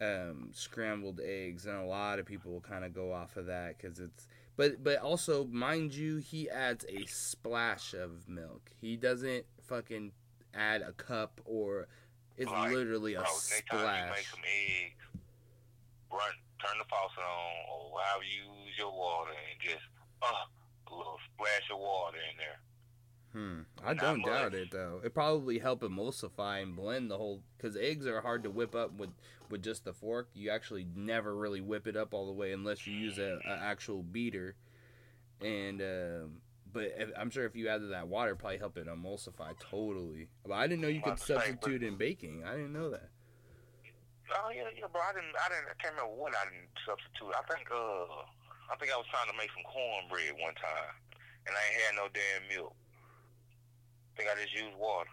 Speaker 1: um, scrambled eggs, and a lot of people will kind of go off of that because it's. But but also, mind you, he adds a splash of milk. He doesn't fucking add a cup or. It's
Speaker 4: Like,
Speaker 1: literally a
Speaker 4: Bro, you make some eggs, run, turn the faucet on, or however you use your water, and just uh, a little splash of water in there.
Speaker 1: Hmm. I
Speaker 4: Not
Speaker 1: don't
Speaker 4: much.
Speaker 1: doubt it though. It probably help emulsify and blend the whole because eggs are hard to whip up with with just the fork. You actually never really whip it up all the way unless you use a, a actual beater. And um, but if, I'm sure if you added that water, probably help it emulsify totally. But I didn't know you could
Speaker 4: to say, but-
Speaker 1: substitute in baking. I didn't know that.
Speaker 4: Oh yeah, yeah, bro. I didn't, I didn't, I can't remember what I didn't substitute. I think, uh, I think I was trying to make some cornbread one time, and I ain't had no damn milk. I think I just used water.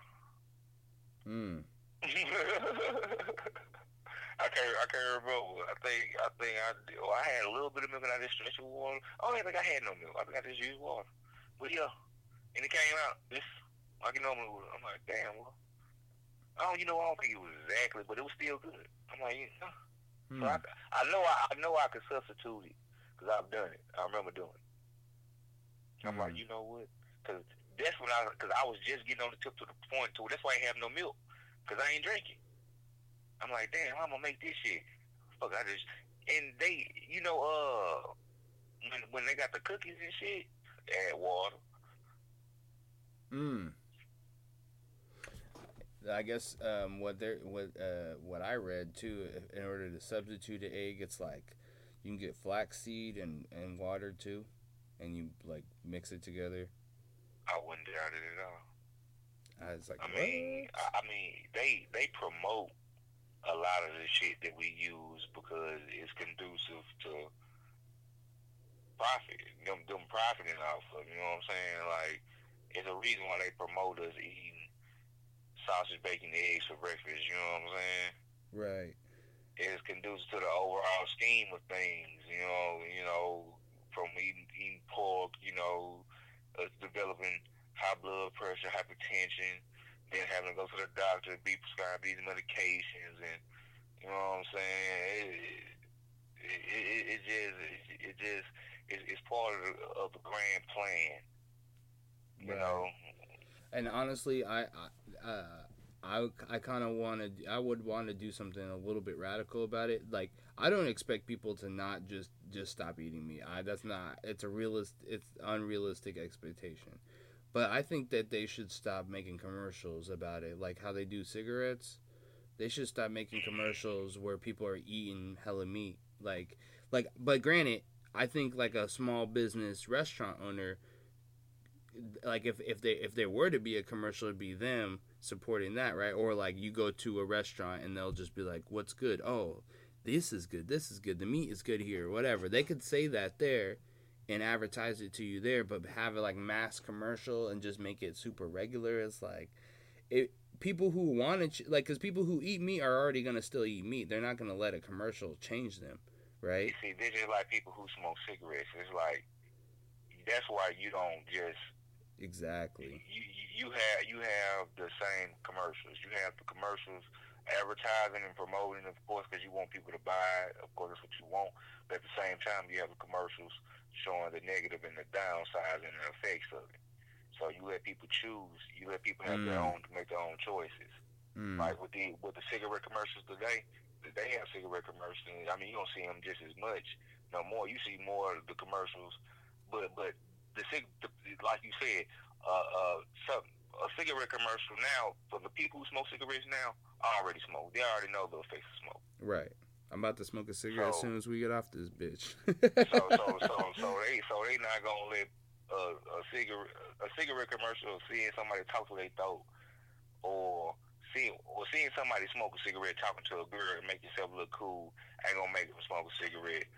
Speaker 1: Hmm.
Speaker 4: I can't, I can't remember. I think, I think I, well, I had a little bit of milk and I just stretched it with water. Oh, I think I had no milk. I think I just used water. But yeah, and it came out just like it normally would. I'm like, damn, well, oh, you know, I don't think it was exactly, but it was still good. I'm like, yeah.
Speaker 1: Hmm.
Speaker 4: So I, I know I, I know I could substitute it because I've done it. I remember doing it. I'm like,
Speaker 1: Mhm.
Speaker 4: you know what? Because that's when I because I was just getting on the tip to the point to that's why I have no milk because I ain't drinking. I'm like, damn, I'm gonna make this shit. Fuck, I just and they, you know, uh, when when they got the cookies and shit, add water.
Speaker 1: Mm. I guess um, what they what uh, what I read too, in order to substitute an egg, it's like you can get flaxseed and, and water too, and you like mix it together.
Speaker 4: I wouldn't doubt it at all.
Speaker 1: I was like,
Speaker 4: I mean. I, I mean, they they promote a lot of the shit that we use because it's conducive to profit. Them them profiting off of. it, You know what I'm saying? Like, it's a reason why they promote us eating sausage, bacon, eggs for breakfast. You know what I'm saying?
Speaker 1: right.
Speaker 4: It's conducive to the overall scheme of things. You know, you know, from eating eating pork. You know, us developing high blood pressure, hypertension, then having to go to the doctor, be prescribed these medications, and you know what I'm saying. It, it, it, it just, it, it just, it, it's part of the, of the grand plan. You
Speaker 1: Right.
Speaker 4: know,
Speaker 1: And honestly, I I uh, I, I kind of want to I would want to do something a little bit radical about it. Like I don't expect people to not just just stop eating meat. I that's not it's a realist it's unrealistic expectation. But I think that they should stop making commercials about it, like how they do cigarettes. They should stop making commercials where people are eating hella meat. Like like but granted, I think like a small business restaurant owner like if if they if there were to be a commercial it'd be them supporting that right? Or like you go to a restaurant and they'll just be like what's good? Oh this is good. This is good. The meat is good here whatever. They could say that there and advertise it to you there but have it like mass commercial and just make it super regular. It's like it people who want to like because people who eat meat are already gonna still eat meat. They're not gonna let a commercial change them right?
Speaker 4: You see, this is like people who smoke cigarettes. It's like that's why you don't just
Speaker 1: exactly
Speaker 4: you you- you have you have the same commercials. You have the commercials advertising and promoting, of course, because you want people to buy. it. Of course, that's what you want. But at the same time, you have the commercials showing the negative and the downside and the effects of it. So you let people choose. You let people have their
Speaker 1: Mm.
Speaker 4: own make their own choices.
Speaker 1: mm.
Speaker 4: Like with the with the cigarette commercials today, they have cigarette commercials. I mean, you don't see them just as much no more. You see more of the commercials, but but the the, like you said, uh, uh, some, a cigarette commercial now for the people who smoke cigarettes now already smoke. They already know the effects of smoke.
Speaker 1: right i'm about to smoke a cigarette as soon as we get off this bitch
Speaker 4: So so so so they so they not gonna let uh, a cigarette a cigarette commercial seeing somebody talk to their throat or seeing or seeing somebody smoke a cigarette talking to a girl and make yourself look cool ain't gonna make them smoke a cigarette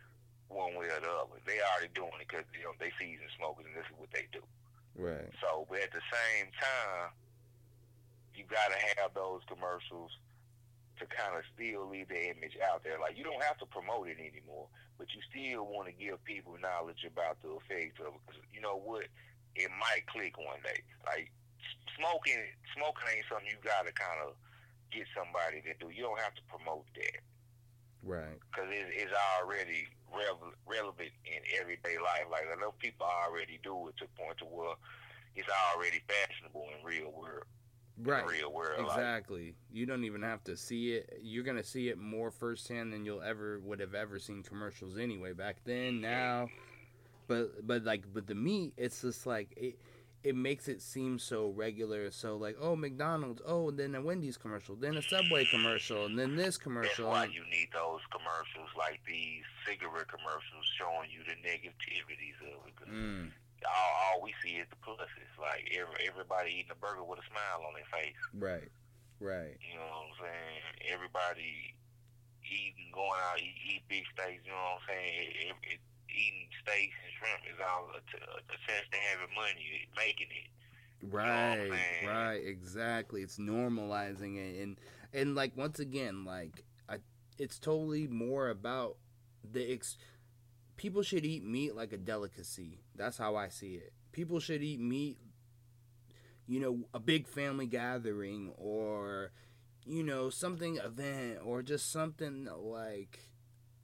Speaker 4: one way or the other. They already doing it because you know they season smokers and this is what they do.
Speaker 1: right
Speaker 4: So, but at the same time, you gotta have those commercials to kind of still leave the image out there. Like you don't have to promote it anymore, but you still want to give people knowledge about the effects of it. 'Cause you know what? It might click one day. Like smoking, smoking ain't something you gotta kind of get somebody to do. You don't have to promote that
Speaker 1: right
Speaker 4: because it, it's already rev- relevant in everyday life. Like I know people already do it to the point to where it's already fashionable in real world.
Speaker 1: right
Speaker 4: real world. Like,
Speaker 1: Exactly. You don't even have to see it. You're gonna see it more firsthand than you'll ever would have ever seen commercials anyway. Back then, now, but but like but the meat, it's just like it. It makes it seem so regular. So like, oh McDonald's, oh and then a Wendy's commercial, then a Subway commercial, and then this commercial.
Speaker 4: That's
Speaker 1: why
Speaker 4: you need those commercials like these cigarette commercials showing you the negativities of it. 'Cause
Speaker 1: Mm,
Speaker 4: all, all we see is the pluses. Like every, everybody eating a burger with a smile on their face.
Speaker 1: right, right,
Speaker 4: You know what I'm saying? Everybody eating, going out, eat, eat big steaks. You know what I'm saying? It, it, steaks and shrimp is all a, t- uh, a test to having money, making it.
Speaker 1: right,
Speaker 4: man.
Speaker 1: right. Exactly. It's normalizing it, and and like once again, like I, it's totally more about the ex. People should eat meat like a delicacy. That's how I see it. People should eat meat. You know, a big family gathering or you know something event or just something like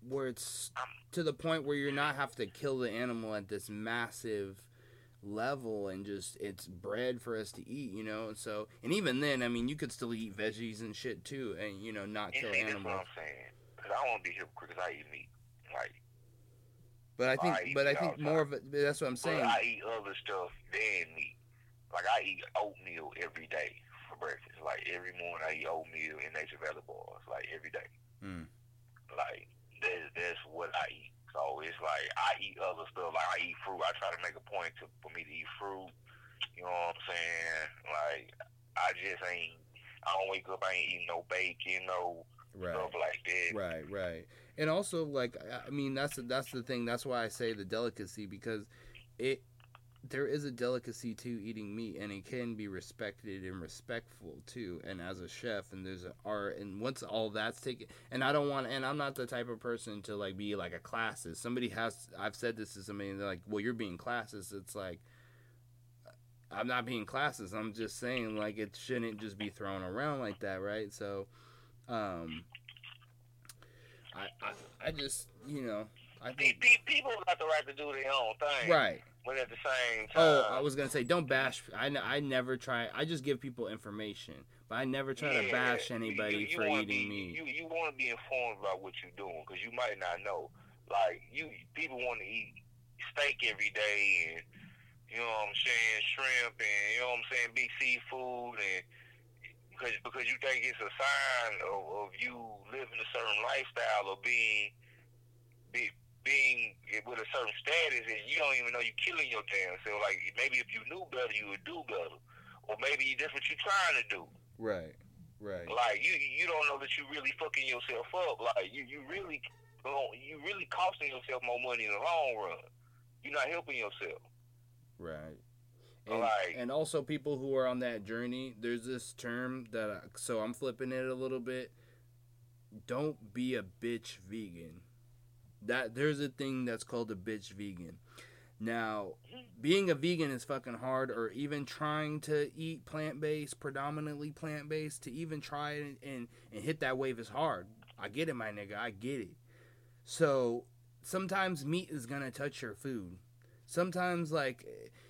Speaker 1: where it's to the point where you're not have to kill the animal at this massive level and just it's bread for us to eat you know so and even then i mean you could still eat veggies and shit too and you know not
Speaker 4: You
Speaker 1: kill
Speaker 4: see, that's what I'm saying. Because I want to be hypocrite 'cause I eat meat. Like,
Speaker 1: but i think
Speaker 4: I
Speaker 1: but i think more
Speaker 4: time.
Speaker 1: of it that's what i'm
Speaker 4: but
Speaker 1: saying
Speaker 4: I eat other stuff than meat. Like, I eat oatmeal every day for breakfast. Like, every morning I eat oatmeal and nature valley bars. Like, every day.
Speaker 1: Mm.
Speaker 4: Like, that's, that's what I eat. So it's like I eat other stuff. Like I eat fruit. I try to make a point to for me to eat fruit. You know what I'm saying? Like I just ain't. I don't wake up. I ain't eating no bacon, no
Speaker 1: right
Speaker 4: stuff like that.
Speaker 1: Right, right. And also like I- I mean that's the, that's the thing. That's why I say the delicacy because it there is a delicacy to eating meat and it can be respected and respectful too and as a chef and there's an art and once all that's taken and I don't want and I'm not the type of person to like be like a classist. Somebody has I've said this to somebody and they're like, "Well, you're being classist." It's like I'm not being classist. I'm just saying like it shouldn't just be thrown around like that, right? So um I, I, I just, you know, I think.
Speaker 4: People got the right to do their own thing.
Speaker 1: Right.
Speaker 4: But at the same time,
Speaker 1: Oh, I was gonna say, don't bash. I, I never try. I just give people information, but I never try to bash anybody
Speaker 4: you, you
Speaker 1: for eating
Speaker 4: be,
Speaker 1: meat.
Speaker 4: You you want to be informed about what you're doing because you might not know. Like you, people want to eat steak every day, and you know what I'm saying, shrimp, and you know what I'm saying, big seafood, and because because you think it's a sign of, of you living a certain lifestyle or being be, being with a certain status, and you don't even know you're killing your damn self. Like maybe if you knew better, you would do better, or maybe that's what you're trying to do.
Speaker 1: Right. Right.
Speaker 4: Like you, you don't know that you're really fucking yourself up. Like you, you really, you really costing yourself more money in the long run. You're not helping yourself.
Speaker 1: Right. And,
Speaker 4: Like-
Speaker 1: and also people who are on that journey, there's this term that I, so I'm flipping it a little bit. Don't be a bitch vegan. That there's a thing that's called a bitch vegan. Now, being a vegan is fucking hard or even trying to eat plant-based, predominantly plant-based to even try and, and, and hit that wave is hard. I get it, my nigga. I get it. So, sometimes meat is to touch your food. Sometimes like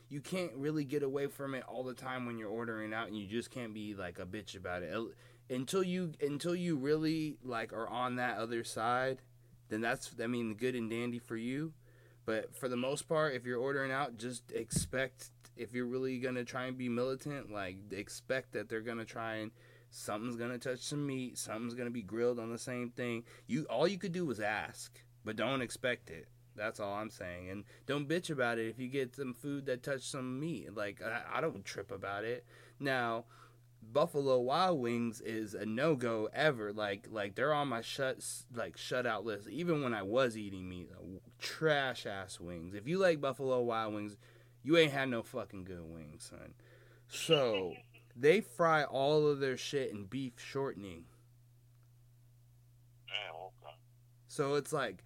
Speaker 1: you can't really get away from it all the time when you're ordering out and you just can't be like a bitch about it until you until you really like are on that other side then that's i mean good and dandy for you but for the most part if you're ordering out just expect if you're really gonna try and be militant like expect that they're gonna try and something's gonna touch some meat something's gonna be grilled on the same thing you all you could do was ask but don't expect it that's all I'm saying. And don't bitch about it if you get some food that touched some meat. Like I, I don't trip about it. Now, Buffalo Wild Wings is a no go ever. Like like they're on my shut like shutout list. Even when I was eating meat, trash ass wings. If you like Buffalo Wild Wings, you ain't had no fucking good wings, son. So they fry all of their shit in beef shortening. So it's like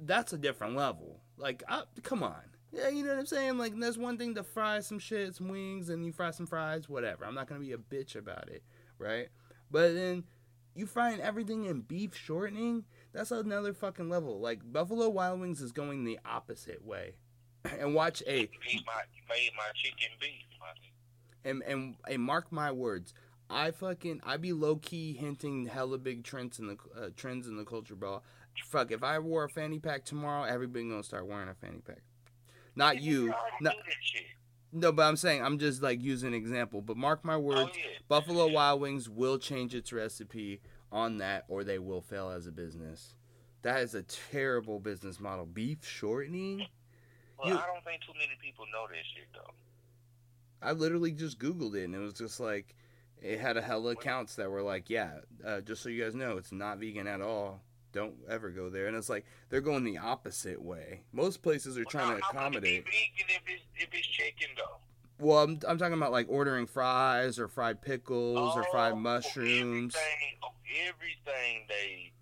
Speaker 1: that's a different level. Like, I, come on. Yeah, you know what I'm saying? Like, that's one thing to fry some shit, some wings, and you fry some fries, whatever. I'm not gonna be a bitch about it, right? But then you frying everything in beef shortening. That's another fucking level. Like Buffalo Wild Wings is going the opposite way. And watch a
Speaker 4: Eat my, made my chicken beef.
Speaker 1: And and and mark my words. I fucking I be low key hinting hella big trends in the uh, trends in the culture, bro. Fuck, if I wore a fanny pack tomorrow, everybody gonna start wearing a fanny pack. Not you, not
Speaker 4: do that shit.
Speaker 1: No, but I'm saying I'm just like using an example. But mark my words,
Speaker 4: Oh, yeah.
Speaker 1: Buffalo Wild Wings will change its recipe on that, or they will fail as a business. That is a terrible business model. Beef shortening.
Speaker 4: Well,
Speaker 1: You-
Speaker 4: I don't think too many people know that shit though.
Speaker 1: I literally just Googled it, and it was just like it had a hella accounts that were like, "Yeah, uh, just so you guys know, it's not vegan at all. Don't ever go there." And it's like they're going the opposite way. Most places are trying to
Speaker 4: How- it
Speaker 1: accommodate.
Speaker 4: if it's if it's chicken though?
Speaker 1: Well, I'm, I'm talking about like ordering fries or fried pickles or fried
Speaker 4: Oh,
Speaker 1: mushrooms.
Speaker 4: Everything, oh, everything they.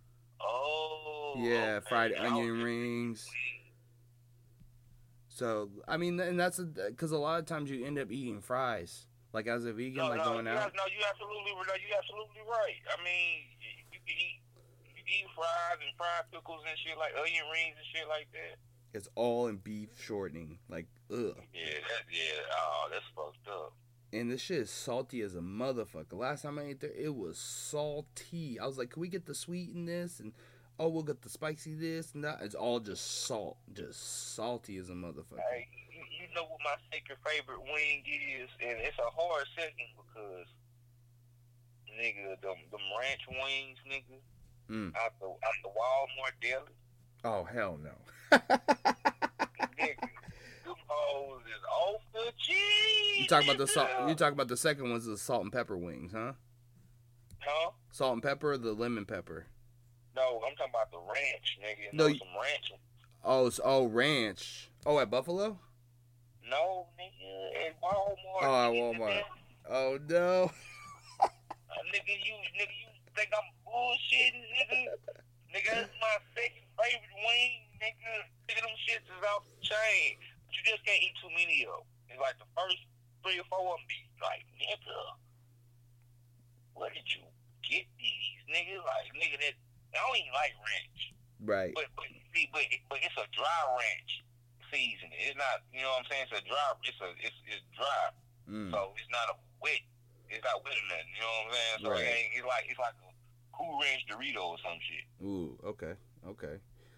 Speaker 4: Oh.
Speaker 1: Yeah,
Speaker 4: okay.
Speaker 1: fried onion rings. So I mean, and that's because a, lot of times you end up eating fries. Like as a vegan,
Speaker 4: No,
Speaker 1: like
Speaker 4: no,
Speaker 1: going
Speaker 4: you
Speaker 1: out.
Speaker 4: have- no, you absolutely, no, you absolutely right. I mean, you, can eat, eat fries and fried pickles and shit like onion rings and shit like that.
Speaker 1: It's all in beef shortening. Like ugh.
Speaker 4: Yeah, that, yeah. Oh, that's fucked up.
Speaker 1: And this shit is salty as a motherfucker. Last time I ate there, it was salty. I was like, can we get the sweet in this? And oh, we'll get the spicy this and that. It's all just salt. Just salty as a motherfucker.
Speaker 4: Hey, you, you know what my second favorite wing is, and it's a hard second because, nigga, them them ranch wings, nigga,
Speaker 1: Mm.
Speaker 4: out the out the Walmart deli,
Speaker 1: Oh, hell no.
Speaker 4: nigga, them hoes is off the cheese.
Speaker 1: you talk about the salt. You talk about the second one's the salt and pepper wings, huh?
Speaker 4: Huh?
Speaker 1: Salt and pepper, or the lemon pepper.
Speaker 4: No, I'm talking about the ranch, nigga.
Speaker 1: No, you-
Speaker 4: some ranch.
Speaker 1: Oh, s oh, ranch. Oh, at Buffalo.
Speaker 4: No, nigga, at Walmart.
Speaker 1: Oh, at Walmart. Oh no.
Speaker 4: Uh, nigga, you nigga, you think I'm bullshitting, nigga? nigga, that's my second favorite wing, nigga. Nigga, them shits is off the chain. But you just can't eat too many of them. It's like the first three or four of them be like, nigga, where did you get these, nigga? Like, nigga, that I don't even like ranch.
Speaker 1: Right.
Speaker 4: But but see, but but it's a dry ranch seasoning. It's not, you know what I'm saying? It's a dry. It's a it's it's dry.
Speaker 1: Mm.
Speaker 4: So it's not a wet. It's not wet or nothing. You know what I'm saying? So
Speaker 1: Right.
Speaker 4: it ain't, it's like it's like a Cool Ranch Dorito or some shit.
Speaker 1: Ooh. Okay. Okay.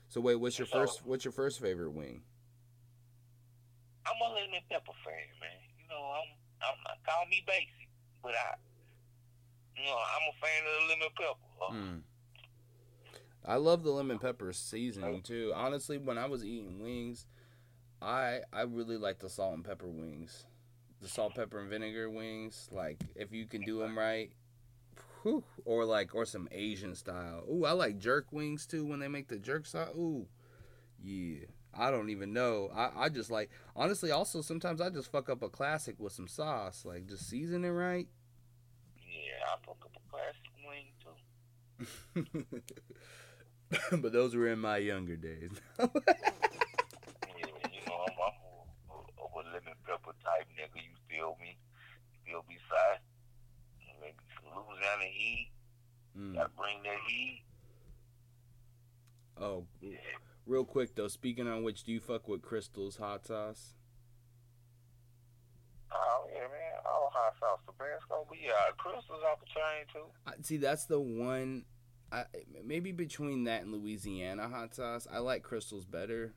Speaker 1: So wait, what's your
Speaker 4: So-
Speaker 1: first? What's your first favorite wing?
Speaker 4: I'm a lemon pepper fan, man. You know, I'm I'm not call me basic, but I, you know, I'm a fan of the lemon pepper.
Speaker 1: Mm. I love the lemon pepper seasoning too. Honestly, when I was eating wings, I I really like the salt and pepper wings, the salt, pepper, and vinegar wings. Like if you can do them right, whew, or like or some Asian style. Ooh, I like jerk wings too when they make the jerk sauce. Ooh, yeah. I don't even know. I, I just like honestly. Also, sometimes I just fuck up a classic with some sauce, like just season it right.
Speaker 4: Yeah, I fuck up a classic wing too.
Speaker 1: but those were in my younger days.
Speaker 4: Yeah, you know, I'm, I'm a, a, a lemon pepper type nigga. You feel me? Feel me, side? Some Louisiana heat.
Speaker 1: Mm.
Speaker 4: Gotta bring that heat.
Speaker 1: Oh, real quick though. Speaking on which, do you fuck with Crystal's hot sauce?
Speaker 4: Oh yeah, man. All hot sauce Tabasco, but yeah, crystals off the chain too.
Speaker 1: I, see, that's the one. I, maybe between that and Louisiana hot sauce, I like Crystal's better.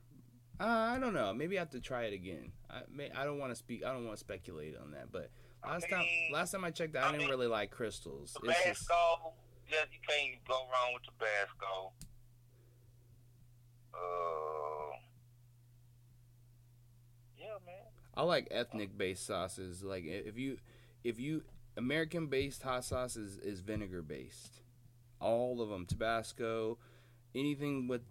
Speaker 1: Uh, I don't know. Maybe I have to try it again. I may, I don't want to speak. I don't want to speculate on that. But last time,
Speaker 4: mean-
Speaker 1: last time I checked, I,
Speaker 4: I
Speaker 1: didn't
Speaker 4: mean,
Speaker 1: really like Crystals. It's just,
Speaker 4: Tabasco, yeah, you can't go wrong with Tabasco. Uh, yeah, man.
Speaker 1: I like ethnic based sauces. Like if you, if you American based hot sauce is, is vinegar based. All of them, Tabasco, anything with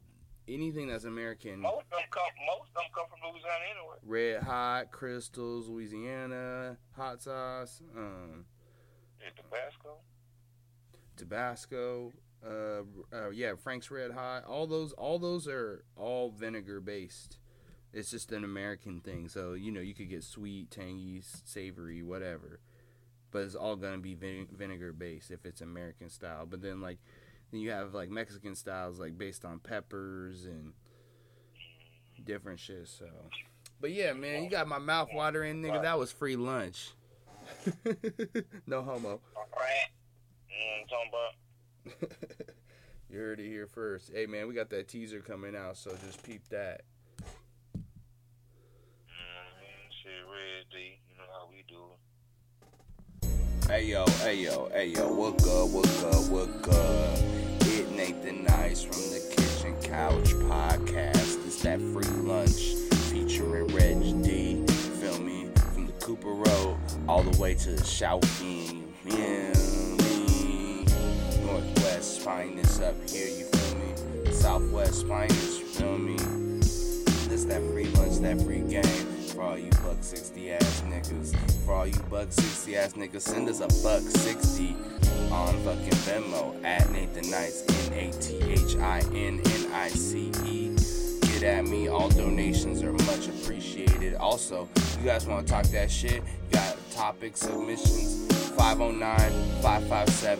Speaker 1: anything that's American.
Speaker 4: Most of them come. Most of them come from Louisiana anyway.
Speaker 1: Red Hot, Crystals, Louisiana, hot sauce, um,
Speaker 4: Yeah, Tabasco.
Speaker 1: Tabasco, uh, uh, yeah, Frank's Red Hot. All those, all those are all vinegar based. It's just an American thing, so you know you could get sweet, tangy, savory, whatever, but it's all gonna be vin- vinegar based if it's American style. But then like, then you have like Mexican styles like based on peppers and different shit. So, but yeah, man, you got my mouth watering, nigga. That was free lunch. no homo.
Speaker 4: Mm,
Speaker 1: you heard it here first. Hey, man, we got that teaser coming out, so just peep that.
Speaker 4: Mm, shit, Red D.
Speaker 1: Ayo, ayo, ayo, what good, what good, what good? It Nathin Nice from the Kitchen Couch Podcast. It's that free lunch featuring Reg D. Feel me? From the Cooper Road all the way to the Shouting. Feel me? Northwest finest up here, you feel me? Southwest finest, you feel me? That free lunch, that free game. For all you buck 60 ass niggas. For all you buck 60 ass niggas, send us a buck 60 on fucking Venmo at Nathin Nice, N A T H I N N I C E. Get at me, all donations are much appreciated. Also, you guys want to talk that shit? Got topic submissions 509 557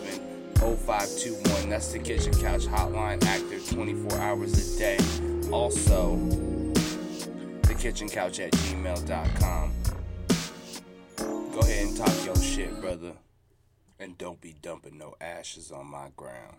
Speaker 1: 0521. That's the Kitchen Couch Hotline, active 24 hours a day. Also, the kitchen couch at gmail.com. Go ahead and talk your shit, brother. And don't be dumping no ashes on my ground.